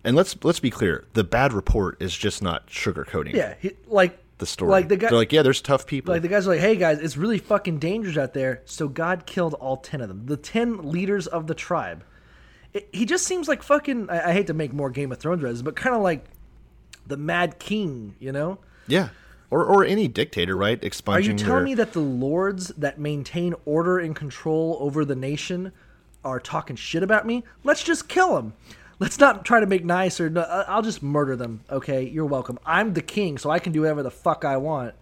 And let's let's be clear. The bad report is just not sugarcoating. Yeah, he, like The story. Like the guy, They're like, yeah, there's tough people. Like the guys are like, "Hey guys, it's really fucking dangerous out there." So God killed all ten of them, the ten leaders of the tribe. It, he just seems like fucking. I, I hate to make more Game of Thrones references, but kind of like the Mad King, you know? yeah. Or or any dictator, right? Expunging. Are you telling their- me that the lords that maintain order and control over the nation are talking shit about me? Let's just kill them. Let's not try to make nice or no, I- I'll just murder them. Okay, you're welcome. I'm the king, so I can do whatever the fuck I want.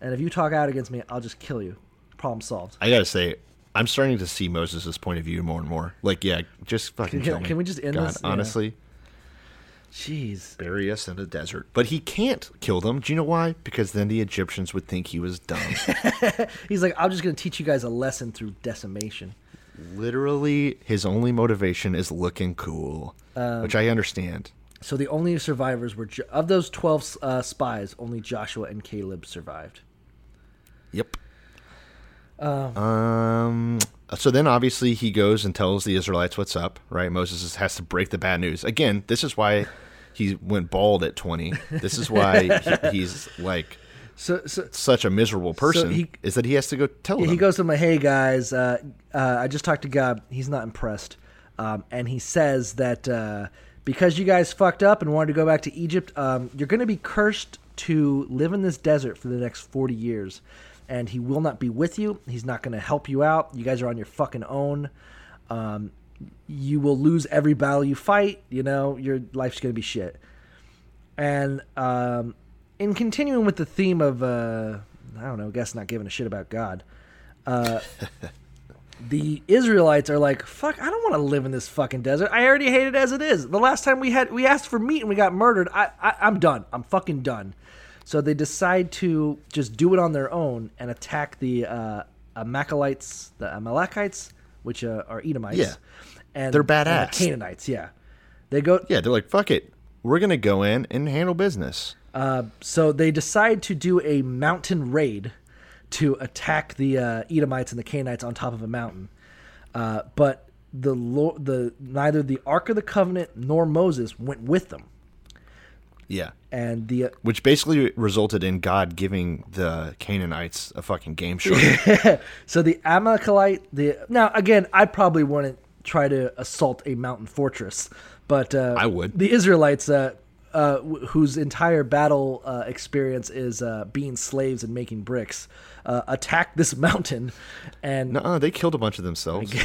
And if you talk out against me, I'll just kill you. Problem solved. I gotta say, I'm starting to see Moses' point of view more and more. Like, yeah, just fucking Can- kill me. can we just end God, this? Yeah. Honestly, Jeez. bury us in the desert. But he can't kill them. Do you know why? Because then the Egyptians would think he was dumb. He's like, I'm just gonna teach you guys a lesson through decimation. Literally, his only motivation is looking cool, Um, which I understand. So the only survivors were Jo- of those twelve uh, spies. Only Joshua and Caleb survived. Yep. Um. So then, obviously, he goes and tells the Israelites what's up. Right? Moses has to break the bad news again. This is why he went bald at 20. This is why he, he's like So, so such a miserable person. he- is that he has to go tell Yeah, them. he goes to my hey guys uh, uh, i just talked to god he's not impressed. Um, and he says that uh, because you guys fucked up and wanted to go back to egypt um, you're going to be cursed to live in this desert for the next 40 years. And he will not be with you. He's not going to help you out. You guys are on your fucking own. Um, you will lose every battle you fight. You know your life's going to be shit. And um, in continuing with the theme of uh, I don't know, I guess not giving a shit about God. Uh, the Israelites are like, "Fuck, I don't want to live in this fucking desert. I already hate it as it is. The last time we had we asked for meat and we got murdered. I, I I'm done. I'm fucking done." So they decide to just do it on their own and attack the uh, Amalekites, the Amalekites, which uh, are Edomites. Yeah. and They're and badass. the Canaanites. Yeah, they go. Yeah, they're like, fuck it. We're going to go in and handle business. So they decide to do a mountain raid to attack the uh, Edomites and the Canaanites on top of a mountain. Uh, but the Lord, the neither the Ark of the Covenant nor Moses went with them, Yeah. and the Which basically resulted in God giving the Canaanites a fucking game show. so the Amalekite the now again I probably wouldn't try to assault a mountain fortress, but uh, I would. The Israelites. Uh, uh, whose entire battle uh, experience is uh, being slaves and making bricks, uh, attack this mountain, and Nuh-uh, they killed a bunch of themselves.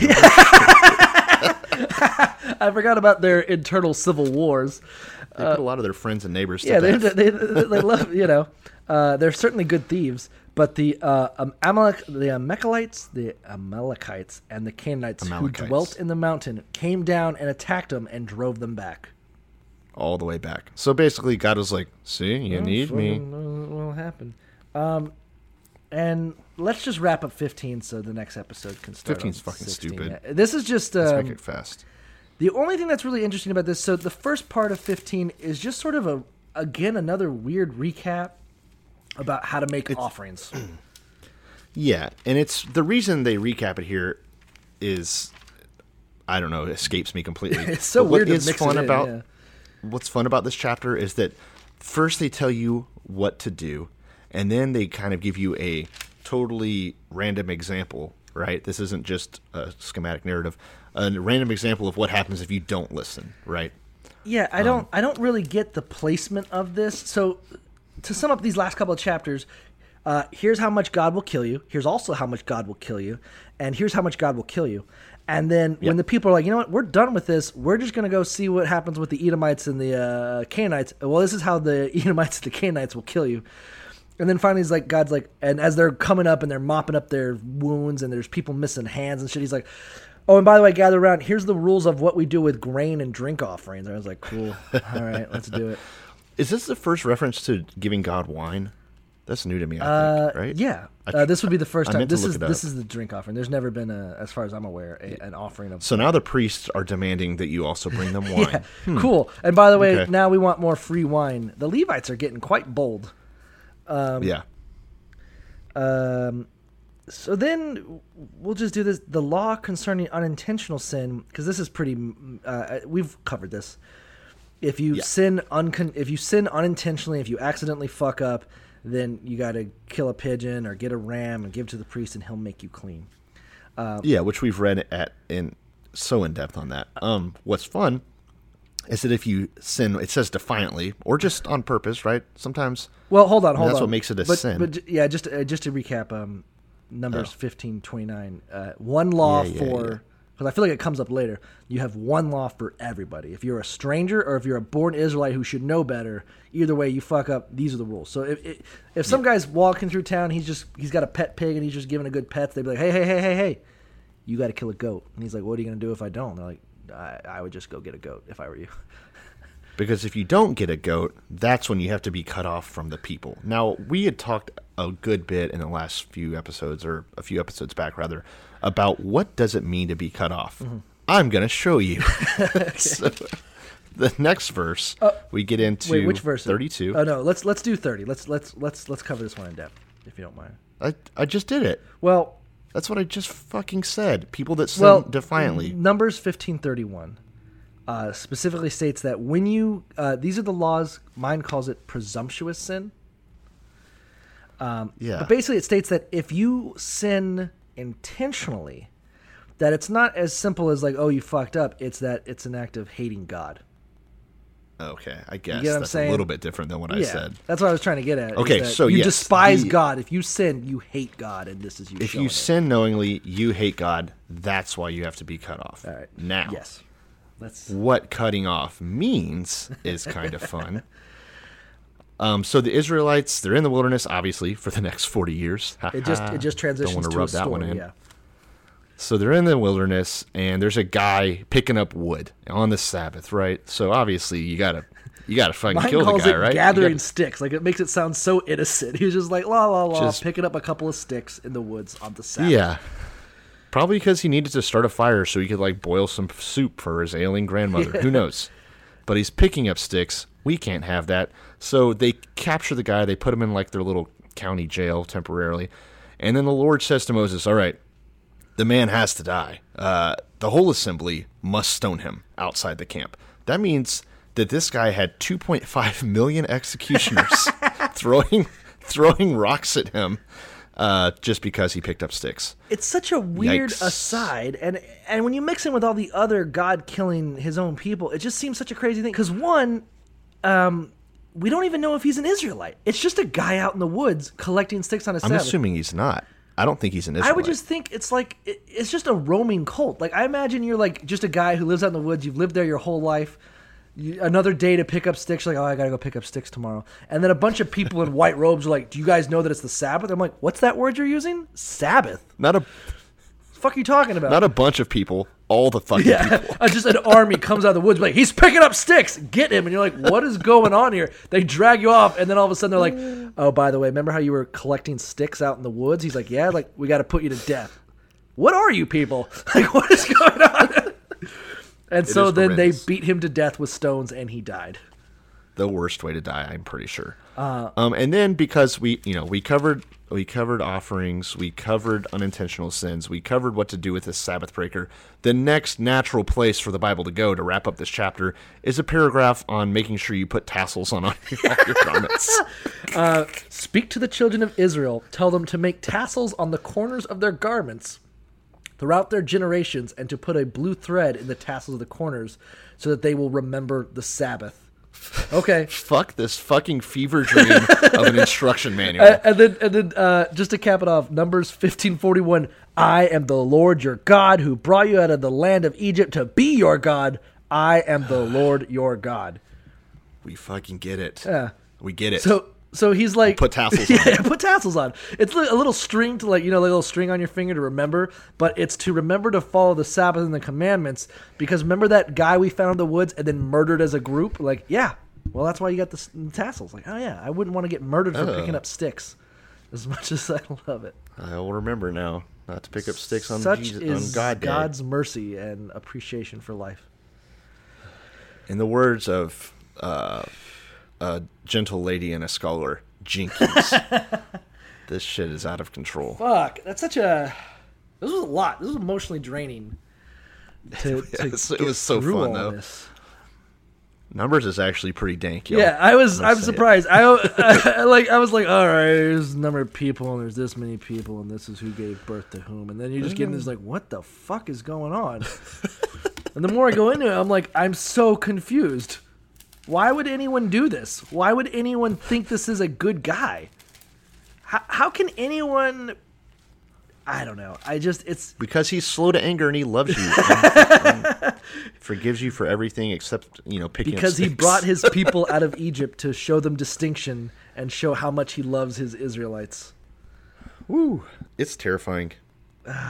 I forgot about their internal civil wars. They put a lot of their friends and neighbors to Yeah, they, they, they, love you know. Uh, they're certainly good thieves, but the uh, um, Amalek, the Amalekites, the Amalekites, and the Canaanites who dwelt in the mountain came down and attacked them and drove them back. All the way back. So basically, God was like, "See, you need me." What happen? Um, and let's just wrap up 15 so the next episode can start. 15's fucking 16. stupid. Yeah, This is just Let's um, make it fast. The only thing that's really interesting about this, so the first part of 15 is just sort of a, again, another weird recap about how to make offerings. Yeah, and it's the reason they recap it here is I don't know, escapes me completely. It's so But weird to What is fun about yeah. What's fun about this chapter is that first they tell you what to do, and then they kind of give you a totally random example. Right, this isn't just a schematic narrative. A random example of what happens if you don't listen. Right. Yeah, Um, I don't I don't really get the placement of this. So to sum up these last couple of chapters, uh, here's how much God will kill you. Here's also how much God will kill you, and here's how much God will kill you. And then when the people are like, you know what, we're done with this. We're just gonna go see what happens with the Edomites and the uh, Canaanites. Well, this is how the Edomites and the Canaanites will kill you. And then finally, he's like, God's like, and as they're coming up and they're mopping up their wounds and there's people missing hands and shit, he's like, oh, and by the way, gather around. Here's the rules of what we do with grain and drink offerings. I was like, cool. All right, let's do it. Is this the first reference to giving God wine? That's new to me. I Uh, think. Right. Yeah, uh, this would be the first time. This is this is the drink offering. There's never been a, as far as I'm aware, a, an offering of. So now the priests are demanding that you also bring them wine. Yeah, cool. And by the way, Okay. now we want more free wine. The Levites are getting quite bold. yeah. Um, so then we'll just do this. The law concerning unintentional sin, because this is pretty. mm, Uh, we've covered this. If you Yeah. sin uncon- if you sin unintentionally, if you accidentally fuck up, then you got to kill a pigeon or get a ram and give to the priest, and he'll make you clean. Yeah, which we've read at in so in depth on that. Um, what's fun is that if you sin, it says defiantly or just on purpose, right? Sometimes. Well, hold on, hold that's on. what makes it a but, sin. But yeah, just uh, just to recap, um, Numbers Oh. fifteen twenty nine. Uh, one law Yeah, yeah, for. Because I feel like it comes up later. You have one law for everybody. If you're a stranger or if you're a born Israelite who should know better, either way you fuck up. These are the rules. So if if, if some guy's walking through town, he's just he's got a pet pig and he's just giving a good pet. They'd be like, hey hey hey hey hey, you got to kill a goat. And he's like, what are you gonna do if I don't? They're like, I, I would just go get a goat if I were you. Because if you don't get a goat, that's when you have to be cut off from the people. Now, we had talked a good bit in the last few episodes, or a few episodes back, rather, about what does it mean to be cut off. Mm-hmm. I'm going to show you. So, the next verse, we get into Uh, Wait, which verse? 32. Oh no, let's let's do thirty. Let's let's let's let's cover this one in depth, if you don't mind. I, I just did it. Well, That's what I just fucking said. People that sin well, defiantly. Numbers fifteen thirty one uh, specifically states that when you uh, these are the laws. Mine calls it presumptuous sin. Um, yeah. But basically, it states that if you sin intentionally, that it's not as simple as like, oh, you fucked up. It's that it's an act of hating God. okay, I guess get what I'm that's saying? a little bit different than what I said. that's what I was trying to get at. Okay, so you yes, despise the- God. If you sin, you hate God, and this is you. If you it. sin knowingly, you hate God. That's why you have to be cut off. all right, Now, yes, let's. what cutting off means is kind of fun. Um, so the Israelites, they're in the wilderness, obviously, for the next forty years. It just it just transitions Don't transitions wanna rub a that one in. Yeah. So they're in the wilderness, and there's a guy picking up wood on the Sabbath, right? So obviously you gotta you gotta fucking Mine kill the guy, it right? Gathering gotta- sticks. Like it makes it sound so innocent. He was just like la la la, Just- picking up a couple of sticks in the woods on the Sabbath. Yeah. Probably because he needed to start a fire so he could like boil some soup for his ailing grandmother. Who knows? But he's picking up sticks. We can't have that. So they capture the guy. They put him in like their little county jail temporarily. And then the Lord says to Moses, All right, the man has to die. Uh, the whole assembly must stone him outside the camp. That means that this guy had 2.5 million executioners throwing throwing rocks at him uh, just because he picked up sticks. It's such a weird Yikes. aside, and and when you mix in with all the other God killing his own people, it just seems such a crazy thing. Because one, um, we don't even know if he's an Israelite. It's just a guy out in the woods collecting sticks on a I'm Sabbath. assuming he's not. I don't think he's an Israelite. I would just think it's like it, it's just a roaming cult. Like I imagine you're like just a guy who lives out in the woods. You've lived there your whole life. You, another day to pick up sticks. You're like, oh, I gotta go pick up sticks tomorrow. And then a bunch of people in white robes are like, do you guys know that it's the Sabbath? I'm like, what's that word you're using? Sabbath. not a The fuck are you talking about? not a bunch of people. All the fucking yeah, people. just an army comes out of the woods, like he's picking up sticks. Get him! And you're like, what is going on here? They drag you off, and then all of a sudden they're like, oh, by the way, remember how you were collecting sticks out in the woods? He's like, yeah, like we got to put you to death. What are you people? Like, what is going on? and so is then they beat him to death with stones, and he died. the worst way to die. I'm pretty sure. Uh, um, and then because we, you know, we covered we covered offerings, we covered unintentional sins, we covered what to do with this Sabbath breaker. The next natural place for the Bible to go to wrap up this chapter is a paragraph on making sure you put tassels on all your garments. Uh, speak to the children of Israel. Tell them to make tassels on the corners of their garments throughout their generations and to put a blue thread in the tassels of the corners so that they will remember the Sabbath. Okay. Fuck this fucking fever dream of an instruction manual. Uh, and then, and then, uh, just to cap it off, Numbers fifteen forty one. I am the Lord your God who brought you out of the land of Egypt to be your God. I am the Lord your God. we fucking get it. Yeah. We get it. So, so he's like, Put tassels on. yeah, put tassels on. It's a little string to like, you know, like a little string on your finger to remember, but it's to remember to follow the Sabbath and the commandments. Because remember that guy we found in the woods and then murdered as a group? Like, yeah, well, that's why you got the tassels. Like, oh yeah, I wouldn't want to get murdered for picking up sticks, as much as I love it. I will remember now not to pick up sticks on Such Jesus, is on God. God's mercy and appreciation for life. In the words of uh, a gentle lady and a scholar, Jenkins, this shit is out of control. Fuck, that's such a. This was a lot. This was emotionally draining. To, to Yes, it was so fun, though. this. Numbers is actually pretty dank. Y'all. Yeah, I was. I'm surprised. I, I like. I was like, all right, there's a number of people, and there's this many people, and this is who gave birth to whom, and then you're just get into this like, what the fuck is going on? and the more I go into it, I'm like, I'm so confused. Why would anyone do this? Why would anyone think this is a good guy? How, how can anyone? I don't know. I just it's because he's slow to anger and he loves you, and- and forgives you for everything except you know picking. up because he brought his people out of Egypt to show them distinction and show how much he loves his Israelites. Woo! It's terrifying.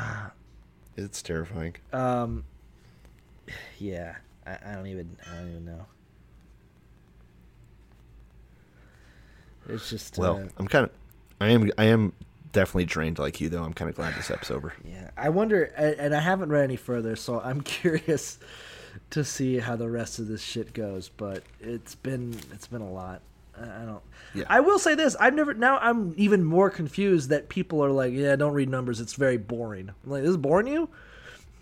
it's terrifying. Um. Yeah, I, I don't even I don't even know. It's just well, uh, I'm kind of, I am, I am definitely drained like you though. I'm kind of glad this episode's over. yeah. I wonder, and I haven't read any further, so I'm curious to see how the rest of this shit goes. But it's been it's been a lot. I I don't. Yeah. I will say this: I've never. Now I'm even more confused that people are like, "Yeah, don't read numbers. It's very boring." I'm like, "This is boring you."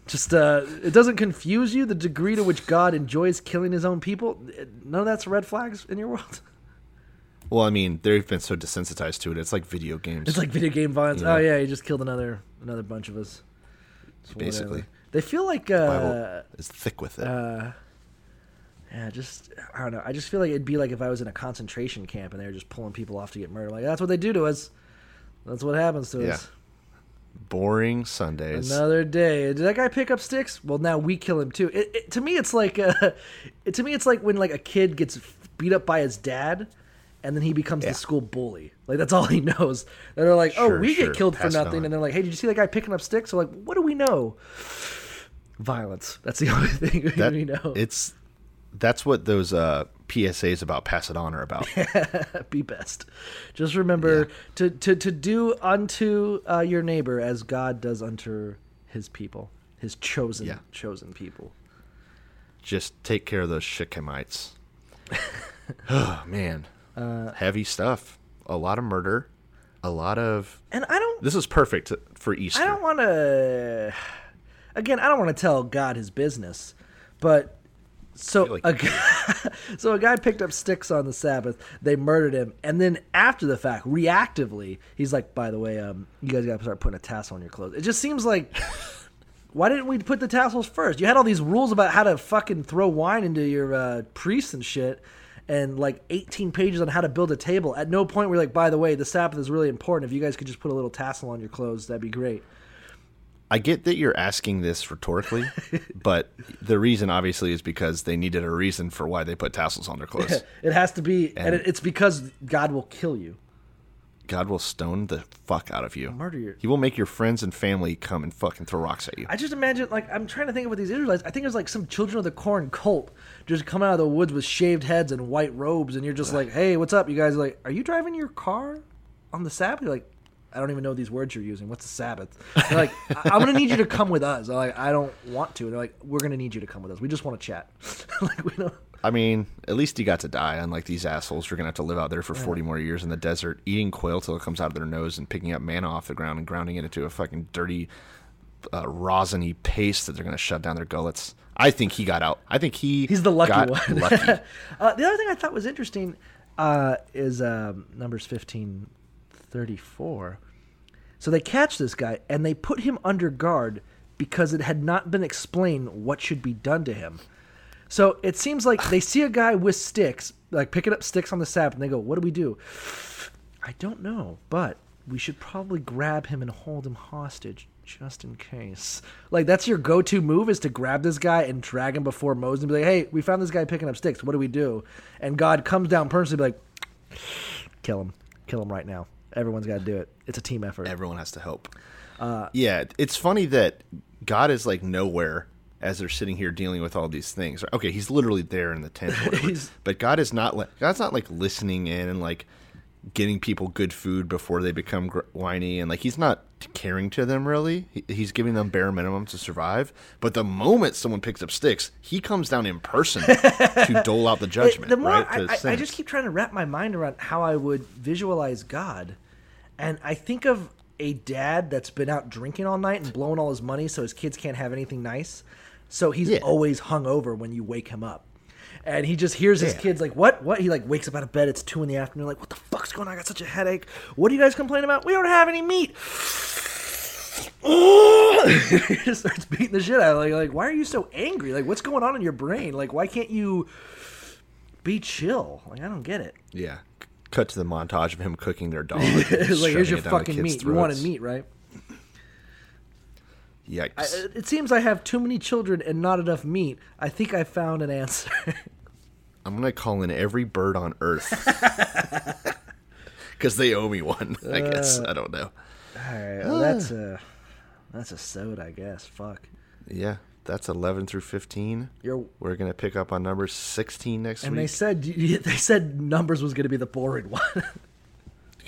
Just uh, it doesn't confuse you the degree to which God enjoys killing His own people. None of that's red flags in your world. Well, I mean, they've been so desensitized to it. It's like video games. It's like video game violence. Oh yeah, he just killed another another bunch of us. It's whatever. Basically. they feel like uh, Bible is thick with it. yeah, just I don't know. I just feel like it'd be like if I was in a concentration camp and they were just pulling people off to get murdered. Like that's what they do to us. That's what happens to Yeah. us. Boring Sundays. Another day. Did that guy pick up sticks? Well, now we kill him too. It, it, to me, it's like uh, it, to me, it's like when like a kid gets beat up by his dad, and then he becomes Yeah. the school bully. Like that's all he knows. And they're like, "Oh, we sure. get killed for Pass nothing," on. and they're like, "Hey, did you see that guy picking up sticks?" So like, what do we know? Violence. That's the only thing That we know. it's that's what those uh, PSAs about pass it on are about. be best. Just remember to, to, to do unto uh, your neighbor as God does unto his people, his chosen Yeah. chosen people. Just take care of those Shechemites. oh man, Uh, heavy stuff. A lot of murder. A lot of. And I don't This is perfect for Easter. I don't want to again, I don't want to tell God his business, but so like a guy, so a guy picked up sticks on the Sabbath. They murdered him, and then after the fact, reactively, he's like, "By the way, um, you guys got to start putting a tassel on your clothes." It just seems like, why didn't we put the tassels first? You had all these rules about how to fucking throw wine into your uh, priests and shit, and like 18 pages on how to build a table. At no point were like, "By the way, the Sabbath is really important. If you guys could just put a little tassel on your clothes, that'd be great." I get that you're asking this rhetorically, but the reason obviously is because they needed a reason for why they put tassels on their clothes. It has to be, and, And- it, it's because God will kill you. God will stone the fuck out of you. Murder your- He will make your friends and family come and fucking throw rocks at you. I just imagine, like, I'm trying to think of what these Israelites. I think it was like some Children of the Corn cult just coming out of the woods with shaved heads and white robes, and you're just like, "Hey, what's up?" You guys are like, "Are you driving your car on the Sabbath?" You're like, I don't even know these words you're using. What's the Sabbath? They're like, I- I'm gonna need you to come with us. I'm like, I don't want to. And they're like, we're gonna need you to come with us. We just want to chat. like, we don't. I mean, at least he got to die. Unlike these assholes, who are gonna have to live out there for 40 more years in the desert, eating quail till it comes out of their nose, and picking up manna off the ground and grounding it into a fucking dirty, uh, rosiny paste that they're gonna shut down their gullets. I think he got out. I think he He's the lucky one. lucky. uh, the other thing I thought was interesting uh, is um, numbers fifteen thirty four. So they catch this guy and they put him under guard because it had not been explained what should be done to him. So it seems like they see a guy with sticks, like picking up sticks on the Sabbath, and they go, "What do we do?" I don't know, but we should probably grab him and hold him hostage just in case. Like that's your go-to move is to grab this guy and drag him before Moses and be like, "Hey, we found this guy picking up sticks. What do we do?" And God comes down personally, be like, "Kill him, kill him right now. Everyone's got to do it. It's a team effort." Everyone has to help. Uh, yeah, it's funny that God is like nowhere as they're sitting here dealing with all these things. Okay, he's literally there in the tent. But God is not. li- God's not like listening in and like getting people good food before they become gr- whiny, and like he's not caring to them really. He, he's giving them bare minimum to survive. But the moment someone picks up sticks, he comes down in person to dole out the judgment. the more right? I, I, I just keep trying to wrap my mind around how I would visualize God, and I think of a dad that's been out drinking all night and blowing all his money, so his kids can't have anything nice. So he's Yeah. always hung over when you wake him up. And he just hears his Yeah. kids like, "What? What?" He like wakes up out of bed. It's two in the afternoon. Like, what the fuck's going on? I got such a headache. What do you guys complain about? We don't have any meat. he just starts beating the shit out. Of. Like, like, why are you so angry? Like, what's going on in your brain? Like, why can't you be chill? Like, I don't get it. yeah. Cut to the montage of him cooking their dog. Like, here's your it down the fucking meat. You wanted throats. meat, right? Yikes. I, uh, it seems I have too many children and not enough meat. I think I found an answer. I'm gonna call in every bird on Earth because they owe me one. I guess uh, I don't know. All right, well, that's a that's a soda, I guess. Fuck. Yeah, that's 11 through 15. You're, We're gonna pick up on number 16 next week. and they said they said numbers was going to be the boring one.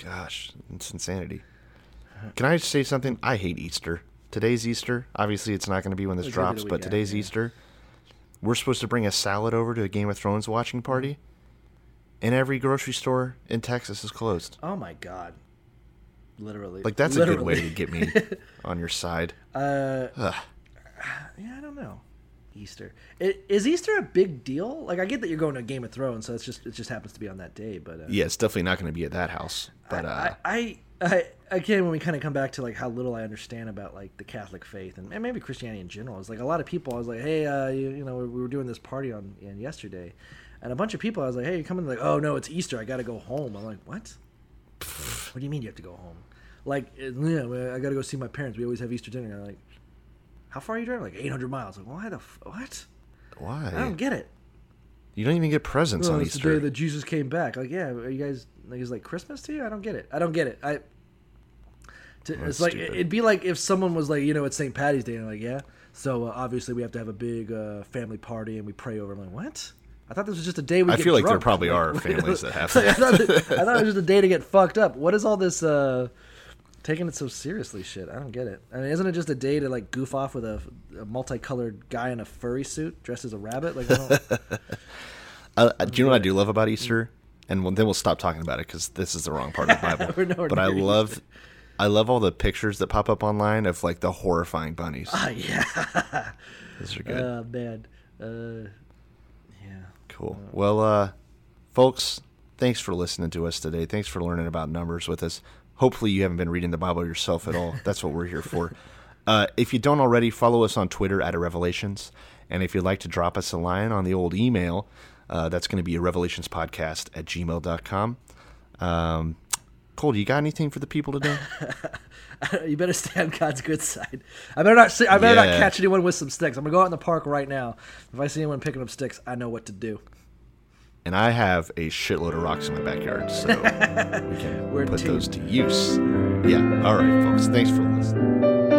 Gosh, it's insanity. Can I say something? I hate Easter. Today's Easter. Obviously, it's not going to be when this drops, but today's yeah. Easter. We're supposed to bring a salad over to a Game of Thrones watching party, and every grocery store in Texas is closed. oh my god. Literally. Like that's a good way to get me on your side. Uh, Ugh. yeah, I don't know. Easter I- is Easter a big deal? Like I get that you're going to Game of Thrones, so it's just it just happens to be on that day. But uh, Yeah, it's definitely not going to be at that house. But uh, I, I, I again, when we kind of come back to like how little I understand about like the Catholic faith and, and maybe Christianity in general, is like a lot of people. I was like, hey, uh, you, you know, we were doing this party on, on yesterday, and a bunch of people. I was like, hey, you coming? Like, oh no, it's Easter. I got to go home. I'm like, what? what do you mean you have to go home? Like, yeah, I got to go see my parents. We always have Easter dinner. and I'm like, how far are you driving? Like 800 miles. Like, why the f- what? Why I don't get it. You don't even get presents Oh, on it's the day that Jesus came back. Like, yeah, are you guys like is like Christmas to you? I don't get it. I don't get it. I. To, it's like stupid. it'd be like if someone was like, you know, it's St. Patty's Day, and I'm like, yeah. So uh, obviously we have to have a big uh, family party and we pray over. I'm like, what? I thought this was just a day we. I feel like there probably are families that have I, that. thought it, I thought it was just a day to get fucked up. What is all this uh, taking it so seriously? Shit, I don't get it. I mean, isn't it just a day to like goof off with a, a multicolored guy in a furry suit dressed as a rabbit? Like, I don't, Uh, uh, do you know what I do love about Easter? And we'll, then we'll stop talking about it because this is the wrong part of the Bible. But I love, I love all the pictures that pop up online of like the horrifying bunnies. Ah, yeah. Those are good. Uh, man. Uh, yeah. Cool. Well, uh, folks, thanks for listening to us today. Thanks for learning about numbers with us. Hopefully, you haven't been reading the Bible yourself at all. That's what we're here for. Uh, if you don't already, follow us on Twitter at a Revelations. And if you'd like to drop us a line on the old email, uh, that's going to be a revelationspodcast at gmail.com. Um, Cole, you got anything for the people today? you better stay on God's good side. I better not. See, I better not catch anyone with some sticks. I'm gonna go out in the park right now. If I see anyone picking up sticks, I know what to do. and I have a shitload of rocks in my backyard, so we can We're put team. those to use. Yeah. All right, folks. Thanks for listening.